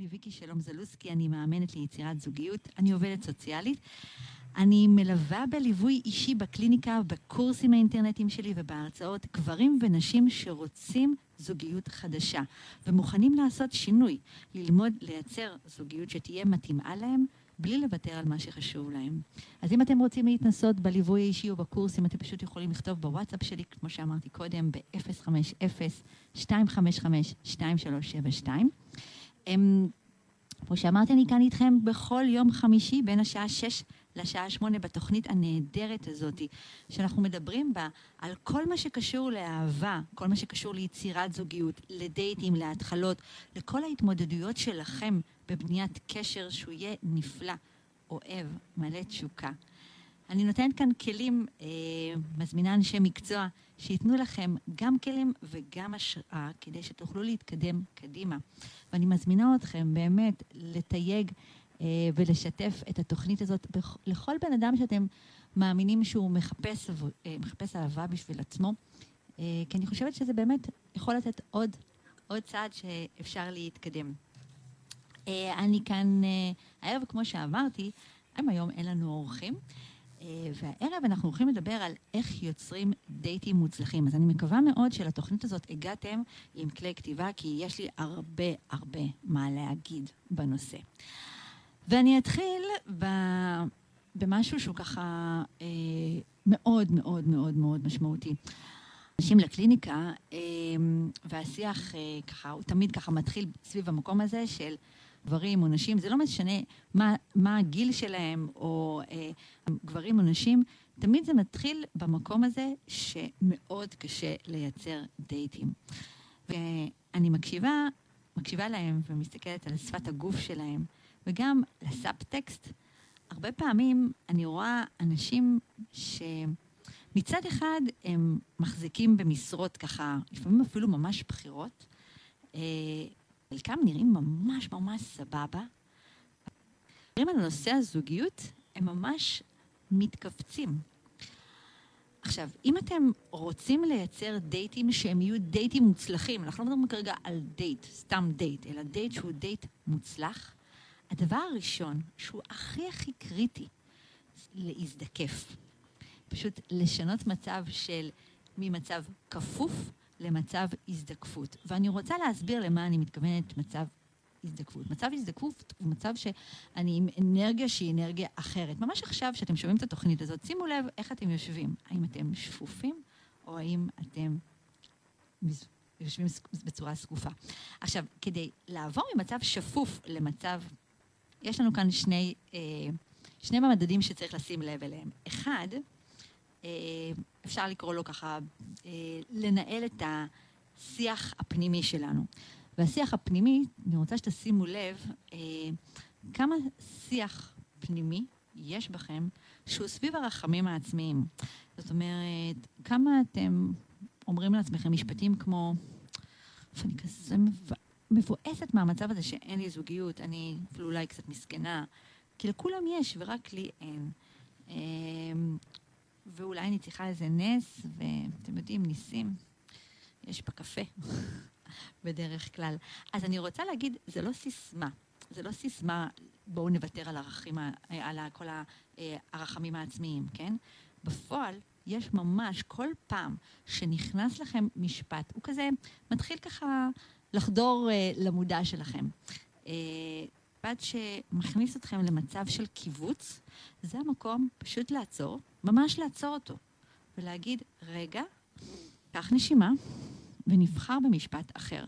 לי ויקי שלום זלוסקי, אני מאמנת ליצירת זוגיות, אני עובדת סוציאלית. אני מלווה בליווי אישי בקליניקה, בקורסים האינטרנטיים שלי ובהרצאות גברים ונשים שרוצים זוגיות חדשה ומוכנים לעשות שינוי, ללמוד לייצר זוגיות שתהיה מתאימה להם בלי לוותר על מה שחשוב להם. אז אם אתם רוצים להתנסות בליווי האישי או בקורסים, אתם פשוט יכולים לכתוב בוואטסאפ שלי, כמו שאמרתי קודם, ב-050-255-2372. כמו שאמרתי, אני כאן איתכם בכל יום חמישי בין השעה 6 לשעה 8 בתוכנית הנהדרת הזאת, שאנחנו מדברים בה על כל מה שקשור לאהבה, כל מה שקשור ליצירת זוגיות, לדייטים, להתחלות, לכל ההתמודדויות שלכם בבניית קשר שהוא יהיה נפלא, אוהב, מלא תשוקה. אני נותנת כאן כלים, אה, מזמינה אנשי מקצוע שייתנו לכם גם כלים וגם השראה כדי שתוכלו להתקדם קדימה. ואני מזמינה אתכם באמת לתייג אה, ולשתף את התוכנית הזאת בכ, לכל בן אדם שאתם מאמינים שהוא מחפש, אה, מחפש אהבה בשביל עצמו, אה, כי אני חושבת שזה באמת יכול לתת עוד, עוד צעד שאפשר להתקדם. אה, אני כאן אה, הערב, כמו שאמרתי, היום אין לנו אורחים. אה, והערב אנחנו הולכים לדבר על איך יוצרים דייטים מוצלחים. אז אני מקווה מאוד שלתוכנית הזאת הגעתם עם כלי כתיבה, כי יש לי הרבה הרבה מה להגיד בנושא. ואני אתחיל ב... במשהו שהוא ככה אה, מאוד מאוד מאוד מאוד משמעותי. אנשים לקליניקה, אה, והשיח אה, ככה, הוא תמיד ככה מתחיל סביב המקום הזה של גברים או נשים, זה לא משנה מה, מה הגיל שלהם, או אה, גברים או נשים, תמיד זה מתחיל במקום הזה שמאוד קשה לייצר דייטים. ואני מקשיבה, מקשיבה להם ומסתכלת על שפת הגוף שלהם, וגם לסאבטקסט. הרבה פעמים אני רואה אנשים שמצד אחד הם מחזיקים במשרות ככה, לפעמים אפילו ממש בכירות, אה, חלקם נראים ממש ממש סבבה. מדברים על נושא הזוגיות, הם ממש מתכווצים. עכשיו, אם אתם רוצים לייצר דייטים שהם יהיו דייטים מוצלחים, אנחנו לא מדברים כרגע על דייט, סתם דייט, אלא דייט שהוא דייט מוצלח, הדבר הראשון, שהוא הכי הכי קריטי, להזדקף. פשוט לשנות מצב של ממצב כפוף למצב הזדקפות. ואני רוצה להסביר למה אני מתכוונת מצב הזדקפות. מצב הזדקפות הוא מצב שאני עם אנרגיה שהיא אנרגיה אחרת. ממש עכשיו, כשאתם שומעים את התוכנית הזאת, שימו לב איך אתם יושבים. האם אתם שפופים, או האם אתם יושבים בצורה זקופה. עכשיו, כדי לעבור ממצב שפוף למצב... יש לנו כאן שני, אה, שני מדדים שצריך לשים לב אליהם. אחד, אפשר לקרוא לו ככה, אה, לנהל את השיח הפנימי שלנו. והשיח הפנימי, אני רוצה שתשימו לב אה, כמה שיח פנימי יש בכם שהוא סביב הרחמים העצמיים. זאת אומרת, כמה אתם אומרים לעצמכם משפטים כמו, אני כזה מבואסת מהמצב הזה שאין לי זוגיות, אני אפילו אולי קצת מסכנה, כי לכולם יש ורק לי אין. ואולי אני צריכה איזה נס, ואתם יודעים, ניסים, יש בקפה, בדרך כלל. אז אני רוצה להגיד, זה לא סיסמה. זה לא סיסמה, בואו נוותר על, ערכים, על כל הרחמים העצמיים, כן? בפועל, יש ממש, כל פעם שנכנס לכם משפט, הוא כזה מתחיל ככה לחדור uh, למודע שלכם. Uh, משפט שמכניס אתכם למצב של קיבוץ, זה המקום פשוט לעצור, ממש לעצור אותו, ולהגיד, רגע, קח נשימה, ונבחר במשפט אחר.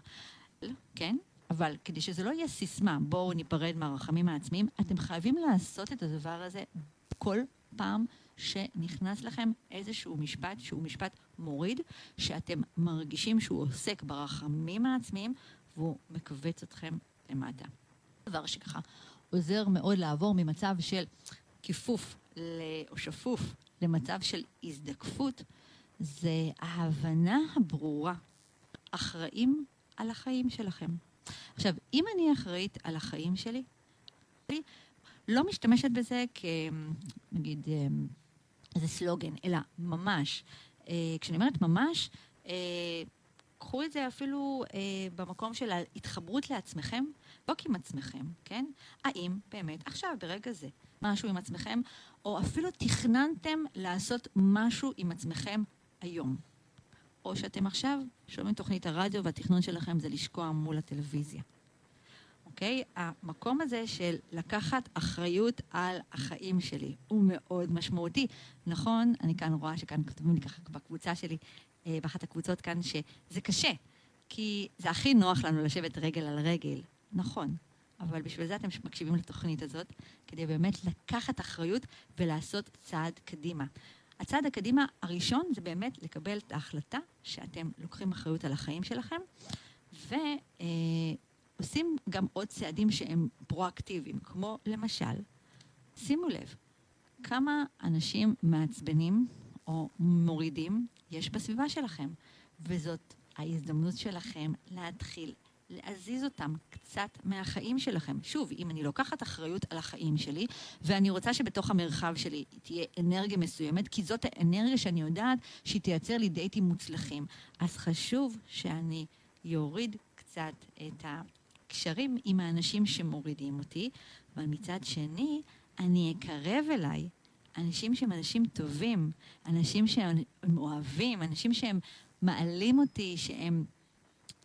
כן? אבל כדי שזה לא יהיה סיסמה, בואו ניפרד מהרחמים העצמיים, אתם חייבים לעשות את הדבר הזה כל פעם שנכנס לכם איזשהו משפט שהוא משפט מוריד, שאתם מרגישים שהוא עוסק ברחמים העצמיים והוא מכווץ אתכם למטה. דבר שככה עוזר מאוד לעבור ממצב של כיפוף או שפוף למצב של הזדקפות, זה ההבנה הברורה, אחראים על החיים שלכם. עכשיו, אם אני אחראית על החיים שלי, אני לא משתמשת בזה כנגיד איזה סלוגן, אלא ממש. אה, כשאני אומרת ממש, אה, קחו את זה אפילו אה, במקום של ההתחברות לעצמכם לבדוק עם עצמכם, כן? האם באמת עכשיו, ברגע זה, משהו עם עצמכם, או אפילו תכננתם לעשות משהו עם עצמכם היום. או שאתם עכשיו שומעים תוכנית הרדיו והתכנון שלכם זה לשקוע מול הטלוויזיה. אוקיי? המקום הזה של לקחת אחריות על החיים שלי הוא מאוד משמעותי. נכון, אני כאן רואה שכאן כתובים לי ככה בקבוצה שלי, אה, באחת הקבוצות כאן, שזה קשה, כי זה הכי נוח לנו לשבת רגל על רגל. נכון, אבל בשביל זה אתם מקשיבים לתוכנית הזאת, כדי באמת לקחת אחריות ולעשות צעד קדימה. הצעד הקדימה הראשון זה באמת לקבל את ההחלטה שאתם לוקחים אחריות על החיים שלכם, ועושים גם עוד צעדים שהם פרואקטיביים, כמו למשל, שימו לב, כמה אנשים מעצבנים או מורידים יש בסביבה שלכם, וזאת ההזדמנות שלכם להתחיל להזיז אותם קצת מהחיים שלכם. שוב, אם אני לוקחת אחריות על החיים שלי, ואני רוצה שבתוך המרחב שלי תהיה אנרגיה מסוימת, כי זאת האנרגיה שאני יודעת שהיא תייצר לי דייטים מוצלחים, אז חשוב שאני יוריד קצת את הקשרים עם האנשים שמורידים אותי, אבל מצד שני, אני אקרב אליי אנשים שהם אנשים טובים, אנשים שהם אוהבים, אנשים שהם מעלים אותי, שהם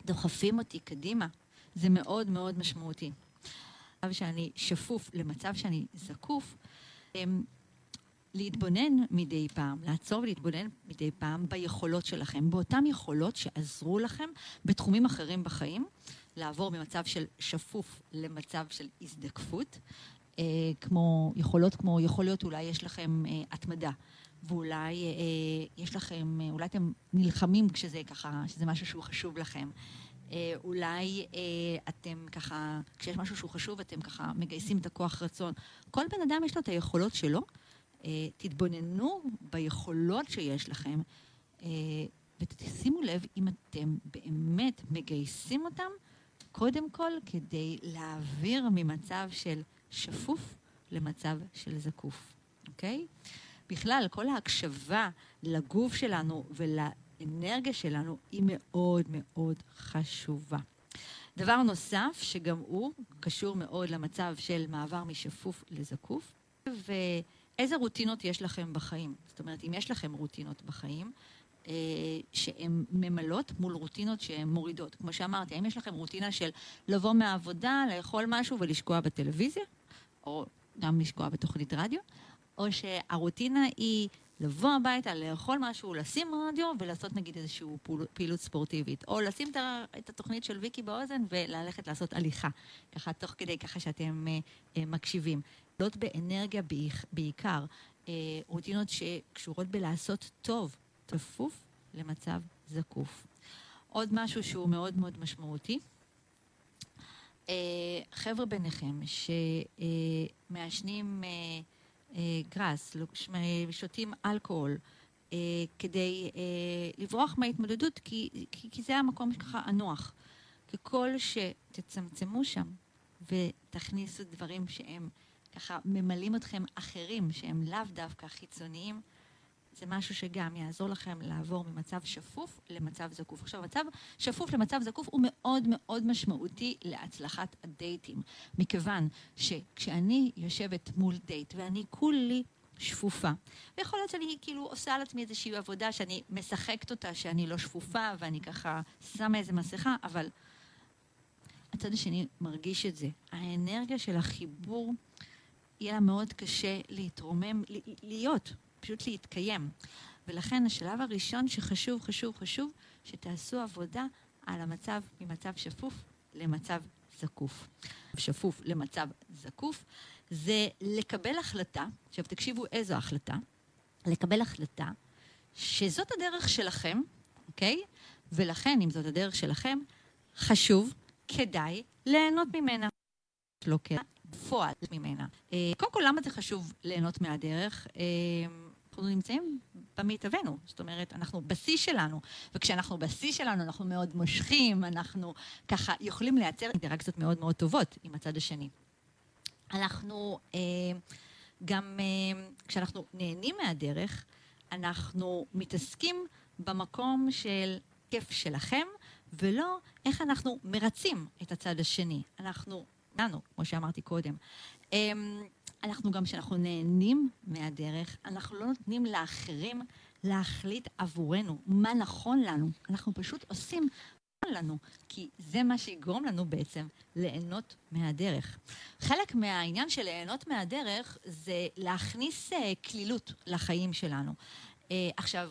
דוחפים אותי קדימה. זה מאוד מאוד משמעותי. מצב שאני שפוף למצב שאני זקוף, להתבונן מדי פעם, לעצור ולהתבונן מדי פעם ביכולות שלכם, באותן יכולות שעזרו לכם בתחומים אחרים בחיים, לעבור ממצב של שפוף למצב של הזדקפות, אה, כמו יכולות כמו, יכול להיות אולי יש לכם אה, התמדה, ואולי אה, יש לכם, אולי אתם נלחמים כשזה ככה, שזה משהו שהוא חשוב לכם. אה, אולי אה, אתם ככה, כשיש משהו שהוא חשוב, אתם ככה מגייסים את הכוח רצון. כל בן אדם יש לו את היכולות שלו. אה, תתבוננו ביכולות שיש לכם, אה, ותשימו לב אם אתם באמת מגייסים אותם, קודם כל כדי להעביר ממצב של שפוף למצב של זקוף, אוקיי? בכלל, כל ההקשבה לגוף שלנו ולאנרגיה שלנו היא מאוד מאוד חשובה. דבר נוסף, שגם הוא קשור מאוד למצב של מעבר משפוף לזקוף, ואיזה רוטינות יש לכם בחיים. זאת אומרת, אם יש לכם רוטינות בחיים, אה, שהן ממלאות מול רוטינות שהן מורידות. כמו שאמרתי, האם יש לכם רוטינה של לבוא מהעבודה, לאכול משהו ולשקוע בטלוויזיה? או גם לשקוע בתוכנית רדיו? או שהרוטינה היא לבוא הביתה, לאכול משהו, לשים רדיו ולעשות נגיד איזושהי פעילות ספורטיבית. או לשים את התוכנית של ויקי באוזן וללכת לעשות הליכה. ככה, תוך כדי ככה שאתם אה, אה, מקשיבים. זאת באנרגיה בעיקר. אה, רוטינות שקשורות בלעשות טוב, תפוף למצב זקוף. עוד משהו שהוא מאוד מאוד משמעותי. אה, חבר'ה ביניכם שמעשנים אה, אה, גראס, שותים אלכוהול, כדי לברוח מההתמודדות, כי, כי, כי זה המקום ככה הנוח. ככל שתצמצמו שם ותכניסו דברים שהם ככה ממלאים אתכם אחרים, שהם לאו דווקא חיצוניים, זה משהו שגם יעזור לכם לעבור ממצב שפוף למצב זקוף. עכשיו, מצב שפוף למצב זקוף הוא מאוד מאוד משמעותי להצלחת הדייטים, מכיוון שכשאני יושבת מול דייט ואני כולי שפופה. ויכול להיות שאני כאילו עושה על עצמי איזושהי עבודה שאני משחקת אותה, שאני לא שפופה, ואני ככה שמה איזה מסכה, אבל הצד השני מרגיש את זה. האנרגיה של החיבור, יהיה לה מאוד קשה להתרומם, להיות. פשוט להתקיים. ולכן השלב הראשון שחשוב, חשוב, חשוב, שתעשו עבודה על המצב ממצב שפוף למצב זקוף. שפוף למצב זקוף, זה לקבל החלטה, עכשיו תקשיבו איזו החלטה, לקבל החלטה שזאת הדרך שלכם, אוקיי? ולכן, אם זאת הדרך שלכם, חשוב, כדאי ליהנות ממנה. לא כפועל ממנה. אה, קודם כל, למה זה חשוב ליהנות מהדרך? אה, אנחנו נמצאים במיטבנו, זאת אומרת, אנחנו בשיא שלנו, וכשאנחנו בשיא שלנו אנחנו מאוד מושכים, אנחנו ככה יכולים לייצר אינטראקציות מאוד מאוד טובות עם הצד השני. אנחנו אה, גם, אה, כשאנחנו נהנים מהדרך, אנחנו מתעסקים במקום של כיף שלכם, ולא איך אנחנו מרצים את הצד השני. אנחנו לנו, כמו שאמרתי קודם. אמ, אנחנו גם, כשאנחנו נהנים מהדרך, אנחנו לא נותנים לאחרים להחליט עבורנו מה נכון לנו. אנחנו פשוט עושים לנו, כי זה מה שיגרום לנו בעצם ליהנות מהדרך. חלק מהעניין של ליהנות מהדרך זה להכניס כלילות לחיים שלנו. עכשיו,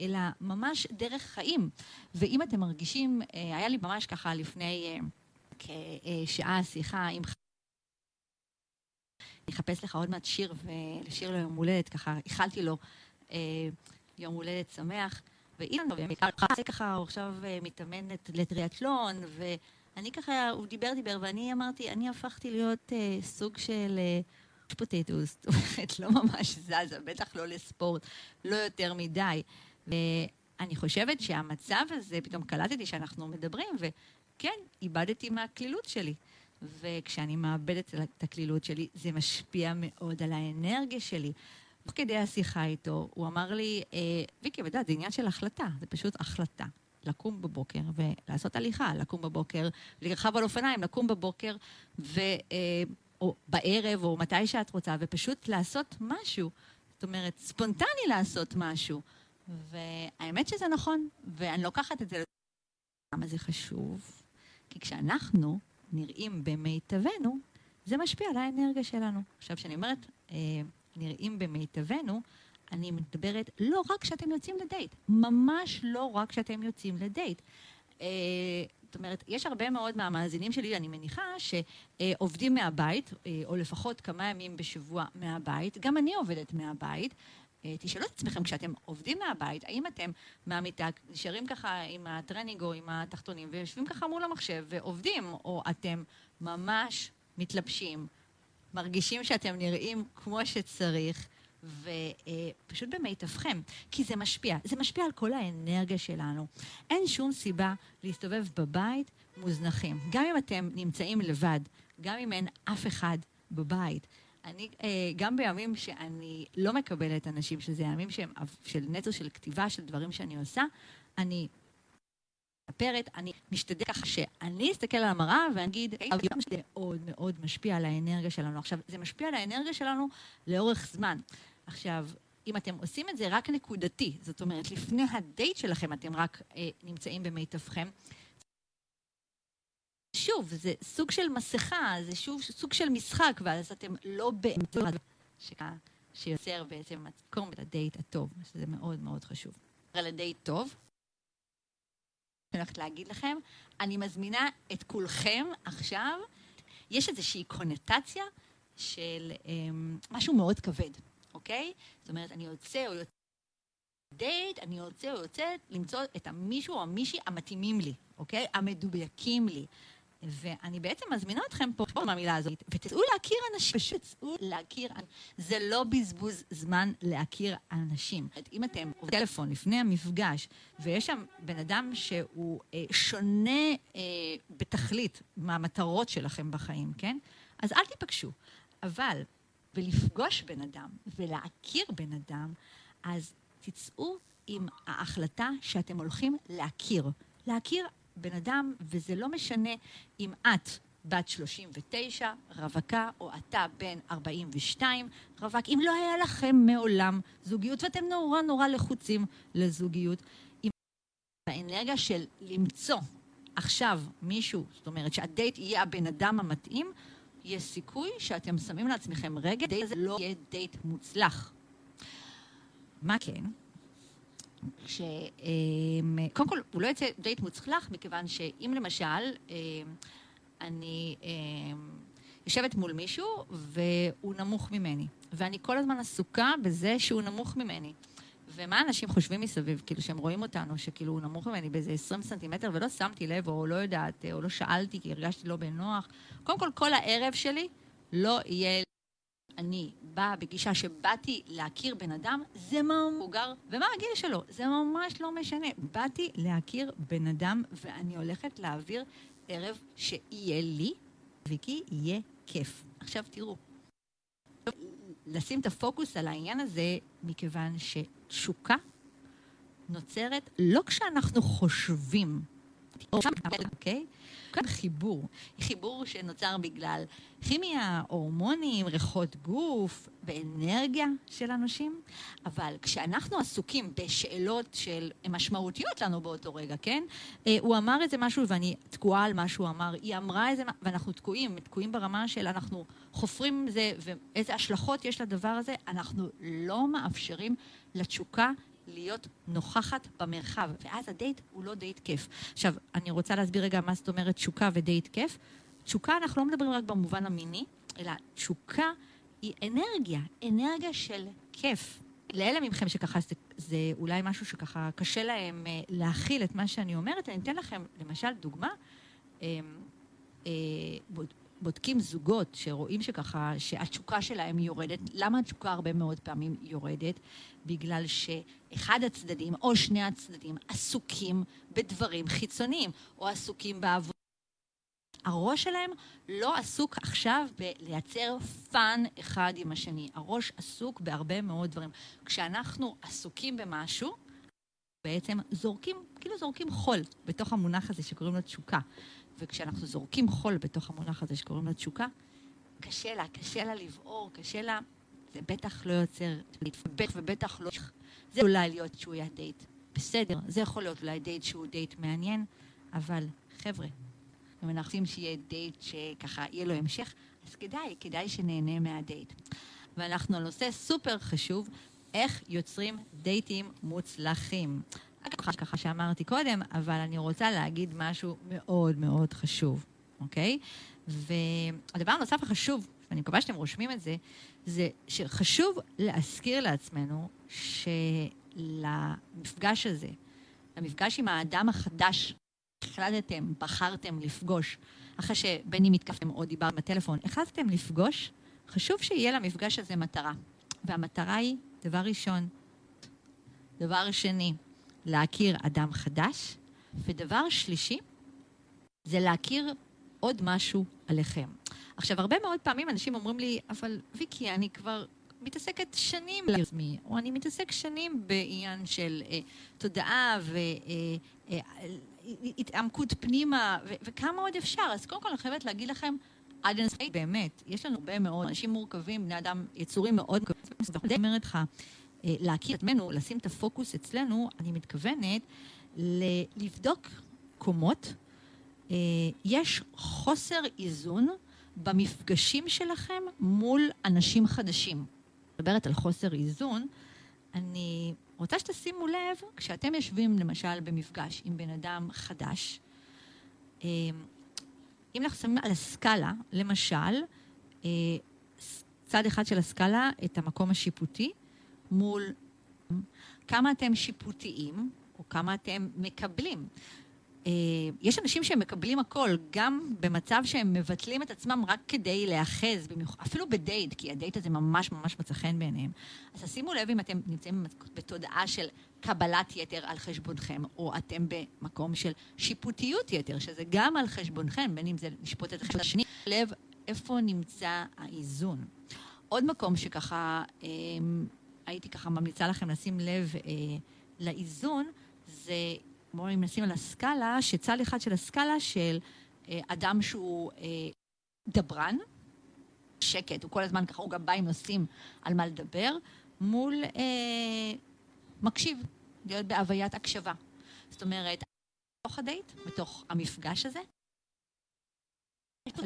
אלא ממש דרך חיים. ואם אתם מרגישים, היה לי ממש ככה לפני כשעה שיחה עם... אני אחפש לך עוד מעט שיר, ולשיר לו יום הולדת, ככה איחלתי לו יום הולדת שמח. ואילן, ככה, הוא עכשיו מתאמן לטריאטלון, ואני ככה, הוא דיבר, דיבר, ואני אמרתי, אני הפכתי להיות סוג של פוטטוס, זאת אומרת, לא ממש זזה, בטח לא לספורט, לא יותר מדי. ואני חושבת שהמצב הזה, פתאום קלטתי שאנחנו מדברים, וכן, איבדתי מהקלילות שלי. וכשאני מאבדת את הקלילות שלי, זה משפיע מאוד על האנרגיה שלי. תוך כדי השיחה איתו, הוא אמר לי, ויקי, ודעת, זה עניין של החלטה, זה פשוט החלטה. לקום בבוקר ולעשות הליכה, לקום בבוקר, לרכב על אופניים, לקום בבוקר, ו... או בערב, או מתי שאת רוצה, ופשוט לעשות משהו. זאת אומרת, ספונטני לעשות משהו. והאמת שזה נכון, ואני לוקחת את זה... למה זה חשוב? כי כשאנחנו נראים במיטבנו, זה משפיע על האנרגיה שלנו. עכשיו, כשאני אומרת נראים במיטבנו, אני מדברת לא רק כשאתם יוצאים לדייט, ממש לא רק כשאתם יוצאים לדייט. זאת אומרת, יש הרבה מאוד מהמאזינים שלי, אני מניחה, שעובדים מהבית, או לפחות כמה ימים בשבוע מהבית. גם אני עובדת מהבית. תשאלו את עצמכם, כשאתם עובדים מהבית, האם אתם מהמיטה, נשארים ככה עם הטרנינג או עם התחתונים, ויושבים ככה מול המחשב ועובדים, או אתם ממש מתלבשים, מרגישים שאתם נראים כמו שצריך, ופשוט במיטבכם, כי זה משפיע. זה משפיע על כל האנרגיה שלנו. אין שום סיבה להסתובב בבית מוזנחים. גם אם אתם נמצאים לבד, גם אם אין אף אחד בבית. אני, גם בימים שאני לא מקבלת אנשים, שזה ימים שהם של נטו של כתיבה, של דברים שאני עושה, אני מספרת, אני משתדלת ככה שאני אסתכל על המראה ואני אגיד, זה מאוד מאוד משפיע על האנרגיה שלנו. עכשיו, זה משפיע על האנרגיה שלנו לאורך זמן. עכשיו, אם אתם עושים את זה רק נקודתי, זאת אומרת, לפני הדייט שלכם אתם רק אה, נמצאים במיטבכם, שוב, זה סוג של מסכה, זה שוב סוג של משחק, ואז אתם לא באמת שיוצר בעצם מתקום לדייט הטוב, שזה מאוד מאוד חשוב. לדייט טוב. אני הולכת להגיד לכם, אני מזמינה את כולכם עכשיו, יש איזושהי קונוטציה של אה, משהו מאוד כבד, אוקיי? זאת אומרת, אני יוצא או יוצא דייט, אני יוצא או יוצאת למצוא את המישהו או המישהי המתאימים לי, אוקיי? המדויקים לי. ואני בעצם מזמינה אתכם פה, פה מהמילה הזאת, ותצאו להכיר אנשים, פשוט תצאו להכיר, זה לא בזבוז זמן להכיר אנשים. אם אתם עובדים טלפון לפני המפגש, ויש שם בן אדם שהוא אה, שונה אה, בתכלית מהמטרות שלכם בחיים, כן? אז אל תיפגשו. אבל בלפגוש בן אדם ולהכיר בן אדם, אז תצאו עם ההחלטה שאתם הולכים להכיר. להכיר בן אדם, וזה לא משנה אם את בת 39, רווקה, או אתה בן 42, רווק, אם לא היה לכם מעולם זוגיות, ואתם נורא נורא לחוצים לזוגיות, עם האנרגיה של למצוא עכשיו מישהו, זאת אומרת שהדייט יהיה הבן אדם המתאים, יש סיכוי שאתם שמים לעצמכם רגע, דייט הזה לא יהיה דייט מוצלח. מה כן? ש... קודם כל, הוא לא יצא דייט מוצלח, מכיוון שאם למשל אני יושבת מול מישהו והוא נמוך ממני, ואני כל הזמן עסוקה בזה שהוא נמוך ממני. ומה אנשים חושבים מסביב, כאילו שהם רואים אותנו, שכאילו הוא נמוך ממני באיזה 20 סנטימטר ולא שמתי לב, או לא יודעת, או לא שאלתי כי הרגשתי לא בנוח. קודם כל, כל הערב שלי לא יהיה... אני באה בגישה שבאתי להכיר בן אדם, זה מה מבוגר ומה הגיל שלו, זה ממש לא משנה. באתי להכיר בן אדם ואני הולכת להעביר ערב שיהיה לי, וכי יהיה כיף. עכשיו תראו, לשים את הפוקוס על העניין הזה, מכיוון שתשוקה נוצרת לא כשאנחנו חושבים אוקיי? כאן חיבור. חיבור שנוצר בגלל כימיה, הורמונים, ריחות גוף ואנרגיה של אנשים. אבל כשאנחנו עסוקים בשאלות של משמעותיות לנו באותו רגע, כן? אה, הוא אמר איזה משהו ואני תקועה על מה שהוא אמר, היא אמרה איזה, ואנחנו תקועים, תקועים ברמה של אנחנו חופרים זה ואיזה השלכות יש לדבר הזה, אנחנו לא מאפשרים לתשוקה להיות נוכחת במרחב, ואז הדייט הוא לא דייט כיף. עכשיו, אני רוצה להסביר רגע מה זאת אומרת תשוקה ודייט כיף. תשוקה, אנחנו לא מדברים רק במובן המיני, אלא תשוקה היא אנרגיה, אנרגיה של כיף. לאלה מכם שככה זה, זה אולי משהו שככה קשה להם אה, להכיל את מה שאני אומרת, אני אתן לכם למשל דוגמה. אה, אה, בודקים זוגות שרואים שככה, שהתשוקה שלהם יורדת. למה התשוקה הרבה מאוד פעמים יורדת? בגלל שאחד הצדדים או שני הצדדים עסוקים בדברים חיצוניים, או עסוקים בעבודה. הראש שלהם לא עסוק עכשיו בלייצר פאן אחד עם השני. הראש עסוק בהרבה מאוד דברים. כשאנחנו עסוקים במשהו, בעצם זורקים, כאילו זורקים חול בתוך המונח הזה שקוראים לו תשוקה. וכשאנחנו זורקים חול בתוך המונח הזה שקוראים לו תשוקה, קשה לה, קשה לה לבעור, קשה לה... זה בטח לא יוצר להתפבק ובטח לא... זה אולי להיות שהוא יהיה דייט. בסדר, זה יכול להיות אולי דייט שהוא דייט מעניין, אבל חבר'ה, אם אנחנו רוצים שיהיה דייט שככה יהיה לו המשך, אז כדאי, כדאי שנהנה מהדייט. ואנחנו על נושא סופר חשוב, איך יוצרים דייטים מוצלחים. ככה, ככה שאמרתי קודם, אבל אני רוצה להגיד משהו מאוד מאוד חשוב, אוקיי? והדבר הנוסף החשוב, ואני מקווה שאתם רושמים את זה, זה שחשוב להזכיר לעצמנו שלמפגש הזה, למפגש עם האדם החדש החלטתם, בחרתם לפגוש, אחרי שבין אם התקפתם או דיברתם בטלפון, החלטתם לפגוש, חשוב שיהיה למפגש הזה מטרה. והמטרה היא, דבר ראשון, דבר שני, להכיר אדם חדש, ודבר שלישי, זה להכיר עוד משהו עליכם. עכשיו, הרבה מאוד פעמים אנשים אומרים לי, אבל ויקי, אני כבר מתעסקת שנים לעצמי, או אני מתעסק שנים בעניין של אה, תודעה והתעמקות אה, אה, פנימה, ו- וכמה עוד אפשר? אז קודם כל אני חייבת להגיד לכם, עד אינסטייט, באמת, יש לנו הרבה מאוד אנשים מורכבים, בני אדם, יצורים מאוד מורכבים. אני אומרת לך, אה, להכיר את עצמנו, לשים את הפוקוס אצלנו, אני מתכוונת לבדוק קומות. אה, יש חוסר איזון במפגשים שלכם מול אנשים חדשים. מדברת על חוסר איזון, אני רוצה שתשימו לב, כשאתם יושבים למשל במפגש עם בן אדם חדש, אה, אם אנחנו שמים על הסקאלה, למשל, צד אחד של הסקאלה, את המקום השיפוטי, מול כמה אתם שיפוטיים, או כמה אתם מקבלים. אה, יש אנשים שהם מקבלים הכל, גם במצב שהם מבטלים את עצמם רק כדי להיאחז, אפילו בדייט, כי הדייט הזה ממש ממש מצא חן בעיניהם. אז שימו לב אם אתם נמצאים בתודעה של קבלת יתר על חשבונכם, או אתם במקום של שיפוטיות יתר, שזה גם על חשבונכם, בין אם זה לשפוט את החשבון השני, לב איפה נמצא האיזון. עוד מקום שככה אה, הייתי ככה ממליצה לכם לשים לב אה, לאיזון, זה, בואו נשים על הסקאלה, שצד אחד של הסקאלה של אה, אדם שהוא אה, דברן, שקט, הוא כל הזמן ככה, הוא גם בא עם נושאים על מה לדבר, מול אה, מקשיב, להיות בהוויית הקשבה. זאת אומרת, בתוך הדייט, בתוך המפגש הזה,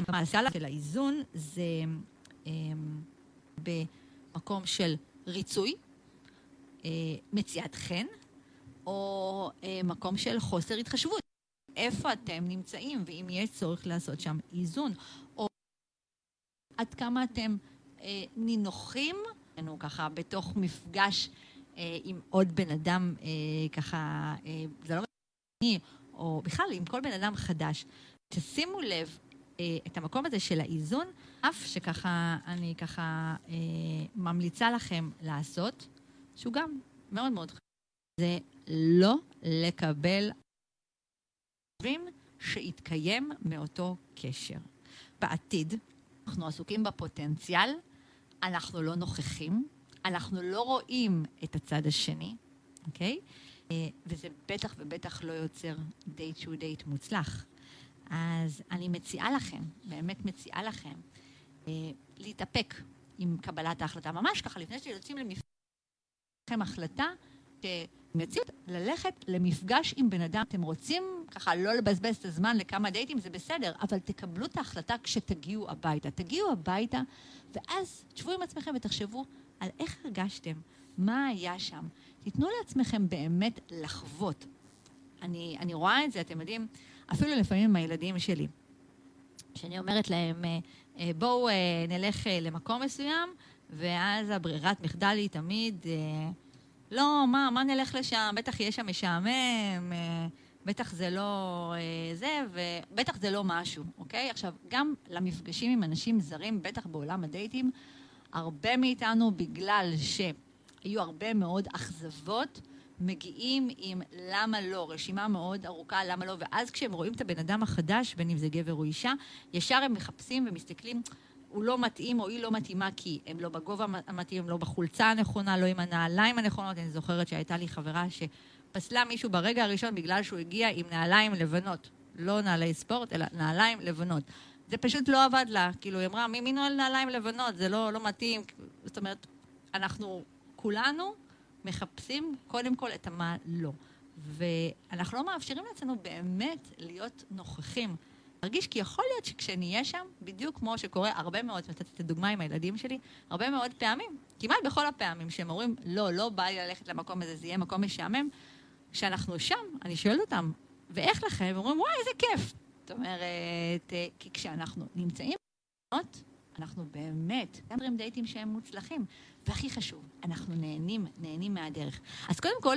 הסקאלה של האיזון זה אה, במקום של ריצוי, אה, מציאת חן, או אה, מקום של חוסר התחשבות. איפה אתם נמצאים, ואם יש צורך לעשות שם איזון, או עד כמה אתם אה, נינוחים, לנו ככה בתוך מפגש אה, עם עוד בן אדם, אה, ככה, אה, זה לא אני, או בכלל עם כל בן אדם חדש. תשימו לב אה, את המקום הזה של האיזון, אף שככה אני ככה אה, ממליצה לכם לעשות, שהוא גם מאוד מאוד חשוב, זה לא לקבל דברים שיתקיים מאותו קשר. בעתיד, אנחנו עסוקים בפוטנציאל, אנחנו לא נוכחים, אנחנו לא רואים את הצד השני, אוקיי? וזה בטח ובטח לא יוצר דייט שהוא דייט מוצלח. אז אני מציעה לכם, באמת מציעה לכם, להתאפק עם קבלת ההחלטה. ממש ככה, לפני שיוצאים למפגש, לכם החלטה שמציעות ללכת למפגש עם בן אדם. אתם רוצים ככה לא לבזבז את הזמן לכמה דייטים, זה בסדר, אבל תקבלו את ההחלטה כשתגיעו הביתה. תגיעו הביתה, ואז תשבו עם עצמכם ותחשבו על איך הרגשתם, מה היה שם. תיתנו לעצמכם באמת לחוות. אני, אני רואה את זה, אתם יודעים, אפילו לפעמים עם הילדים שלי. שאני אומרת להם, אה, אה, בואו אה, נלך למקום מסוים, ואז הברירת מחדל היא תמיד, לא, מה, מה נלך לשם? בטח יהיה שם משעמם, בטח זה לא זה, ובטח זה לא משהו, אוקיי? עכשיו, גם למפגשים עם אנשים זרים, בטח בעולם הדייטים, הרבה מאיתנו, בגלל שהיו הרבה מאוד אכזבות, מגיעים עם למה לא, רשימה מאוד ארוכה למה לא, ואז כשהם רואים את הבן אדם החדש, בין אם זה גבר או אישה, ישר הם מחפשים ומסתכלים, הוא לא מתאים או היא לא מתאימה כי הם לא בגובה המתאים, לא בחולצה הנכונה, לא עם הנעליים הנכונות. אני זוכרת שהייתה לי חברה שפסלה מישהו ברגע הראשון בגלל שהוא הגיע עם נעליים לבנות. לא נעלי ספורט, אלא נעליים לבנות. זה פשוט לא עבד לה. כאילו, היא אמרה, מי נועל נעליים לבנות? זה לא, לא מתאים. זאת אומרת, אנחנו כולנו מחפשים קודם כל את המה לא. ואנחנו לא מאפשרים לעצמנו באמת להיות נוכחים. להרגיש כי יכול להיות שכשנהיה שם, בדיוק כמו שקורה הרבה מאוד, נתתי את הדוגמה עם הילדים שלי, הרבה מאוד פעמים, כמעט בכל הפעמים שהם אומרים, לא, לא בא לי ללכת למקום הזה, זה יהיה מקום משעמם, כשאנחנו שם, אני שואלת אותם, ואיך לכם? הם אומרים, וואי, איזה כיף. זאת אומרת, כי כשאנחנו נמצאים, אנחנו באמת מדברים דייטים שהם מוצלחים. והכי חשוב, אנחנו נהנים, נהנים מהדרך. אז קודם כל,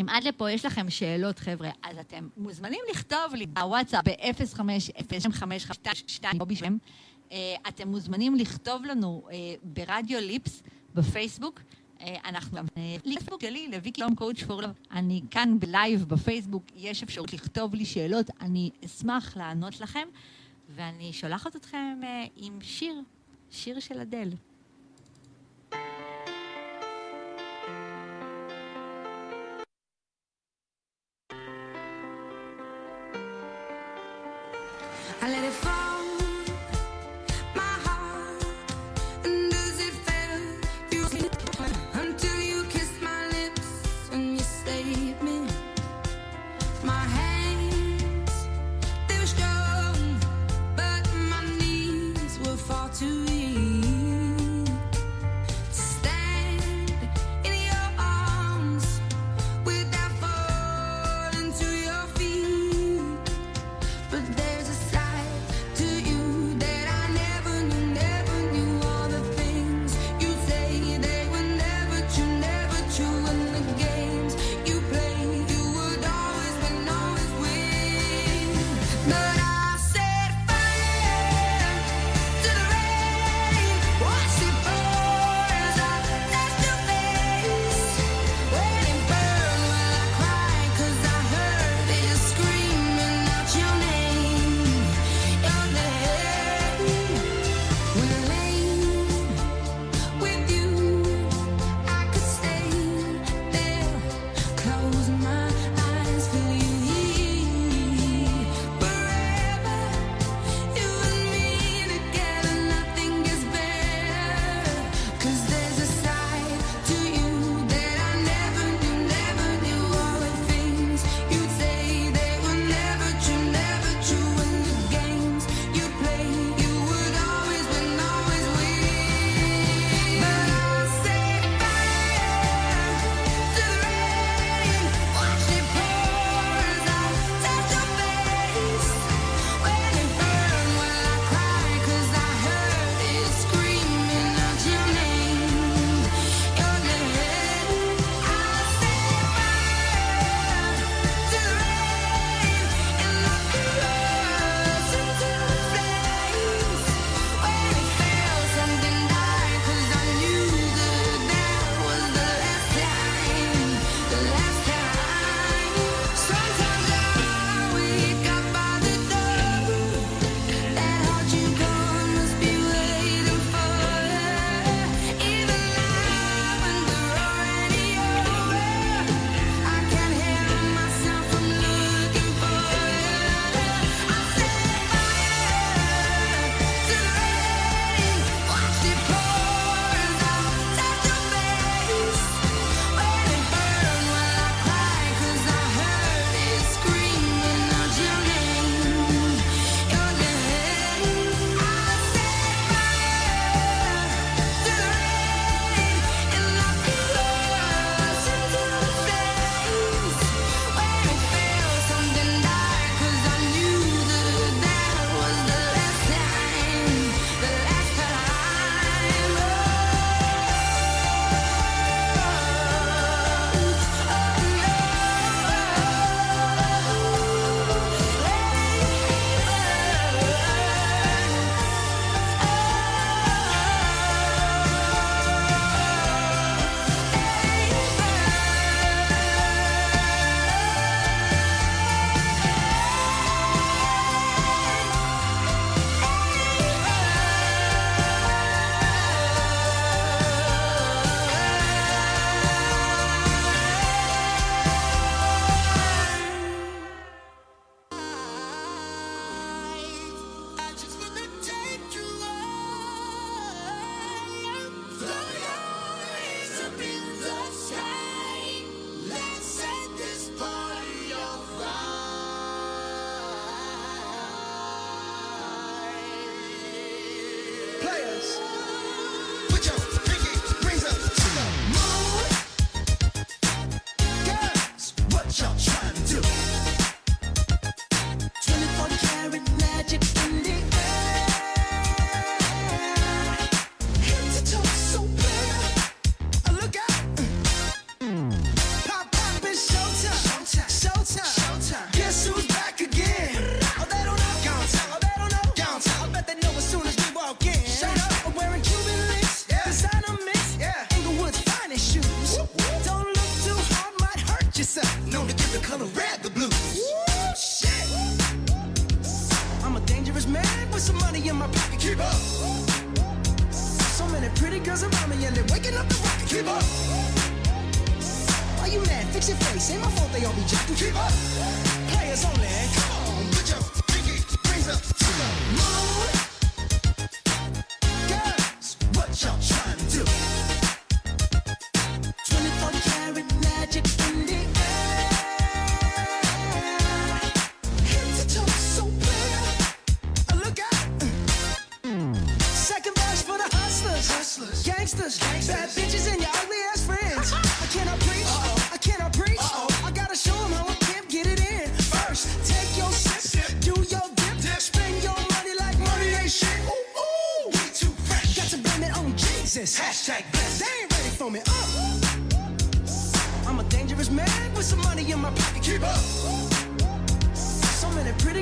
אם עד לפה יש לכם שאלות, חבר'ה, אז אתם מוזמנים לכתוב לי בוואטסאפ ב-05052 או בשם. אתם מוזמנים לכתוב לנו uh, ברדיו ליפס בפייסבוק. Uh, אנחנו גם לפייסבוק שלי, לוויקי your coach for love. אני כאן בלייב בפייסבוק, יש אפשרות לכתוב לי שאלות, אני אשמח לענות לכם, ואני שולחת אתכם עם שיר, שיר של אדל.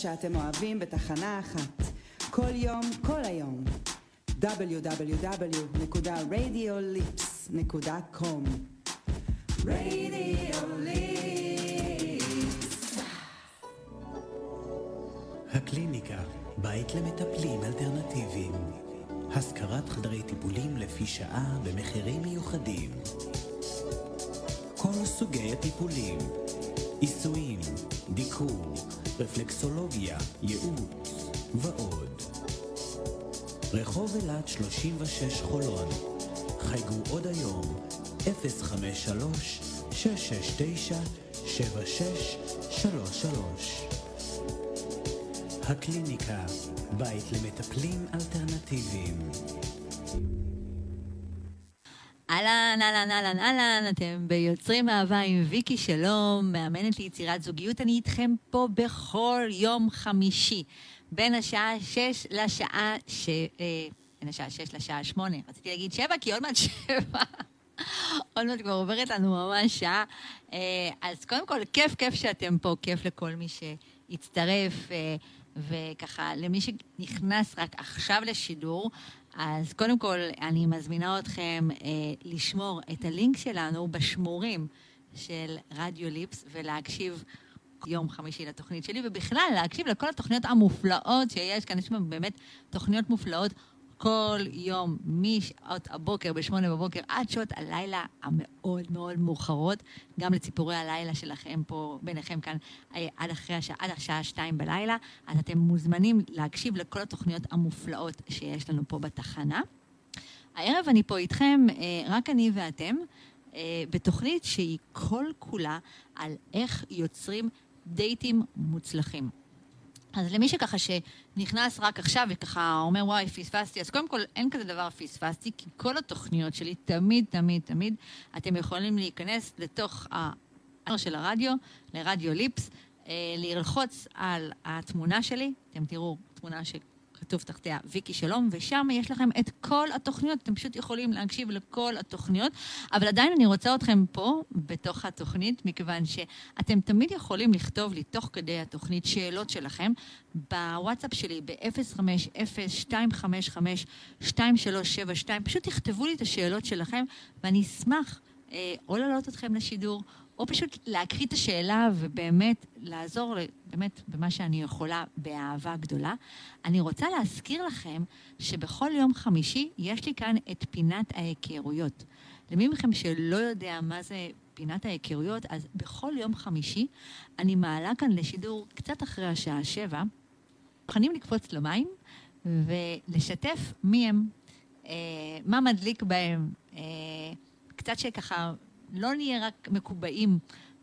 שאתם אוהבים בתחנה אחת. כל יום, כל היום. www.radiolips.com Radio Lips. הקליניקה, בית למטפלים אלטרנטיביים. השכרת חדרי טיפולים לפי שעה במחירים מיוחדים. כל סוגי הטיפולים, עיסויים, דיקור, רפלקסולוגיה, ייעוץ ועוד. רחוב אילת 36 חולון, חייגו עוד היום 053-669-7633 הקליניקה, בית למטפלים אלטרנטיביים. אהלן, אהלן, אהלן, אהלן, אתם ביוצרים אהבה עם ויקי שלום, מאמנת ליצירת זוגיות. אני איתכם פה בכל יום חמישי, בין השעה 6 לשעה ש... אה, בין השעה 6 לשעה 8. רציתי להגיד 7, כי עוד מעט 7. עוד מעט כבר עוברת לנו ממש שעה. אה, אז קודם כל, כיף, כיף שאתם פה, כיף לכל מי שהצטרף, אה, וככה, למי שנכנס רק עכשיו לשידור, אז קודם כל, אני מזמינה אתכם אה, לשמור את הלינק שלנו בשמורים של רדיו ליפס ולהקשיב יום חמישי לתוכנית שלי, ובכלל, להקשיב לכל התוכניות המופלאות שיש כאן. יש באמת תוכניות מופלאות כל יום, משעות הבוקר, בשמונה בבוקר, עד שעות הלילה המאוד מאוד מאוחרות, גם לציפורי הלילה שלכם פה, ביניכם כאן, אה, עד אחרי השעה, עד השעה שתיים בלילה. אז אתם מוזמנים להקשיב לכל התוכניות המופלאות שיש לנו פה בתחנה. הערב אני פה איתכם, אה, רק אני ואתם, אה, בתוכנית שהיא כל כולה על איך יוצרים דייטים מוצלחים. אז למי שככה שנכנס רק עכשיו וככה אומר וואי פספסתי, אז קודם כל אין כזה דבר פספסתי, כי כל התוכניות שלי תמיד תמיד תמיד אתם יכולים להיכנס לתוך האתר של הרדיו, לרדיו ליפס, אה, ללחוץ על התמונה שלי, אתם תראו תמונה שכתוב תחתיה ויקי שלום, ושם יש לכם את כל התוכניות, אתם פשוט יכולים להקשיב לכל התוכניות, אבל עדיין אני רוצה אתכם פה, בתוך התוכנית, מכיוון שאתם תמיד יכולים לכתוב לי תוך כדי התוכנית שאלות שלכם בוואטסאפ שלי ב-050-255-2372, פשוט תכתבו לי את השאלות שלכם, ואני אשמח אה, או להעלות אתכם לשידור, או פשוט להקריא את השאלה ובאמת לעזור באמת במה שאני יכולה באהבה גדולה. אני רוצה להזכיר לכם שבכל יום חמישי יש לי כאן את פינת ההיכרויות. למי מכם שלא יודע מה זה פינת ההיכרויות, אז בכל יום חמישי אני מעלה כאן לשידור קצת אחרי השעה שבע, מוכנים לקפוץ למים ולשתף מי הם, אה, מה מדליק בהם, אה, קצת שככה לא נהיה רק מקובעים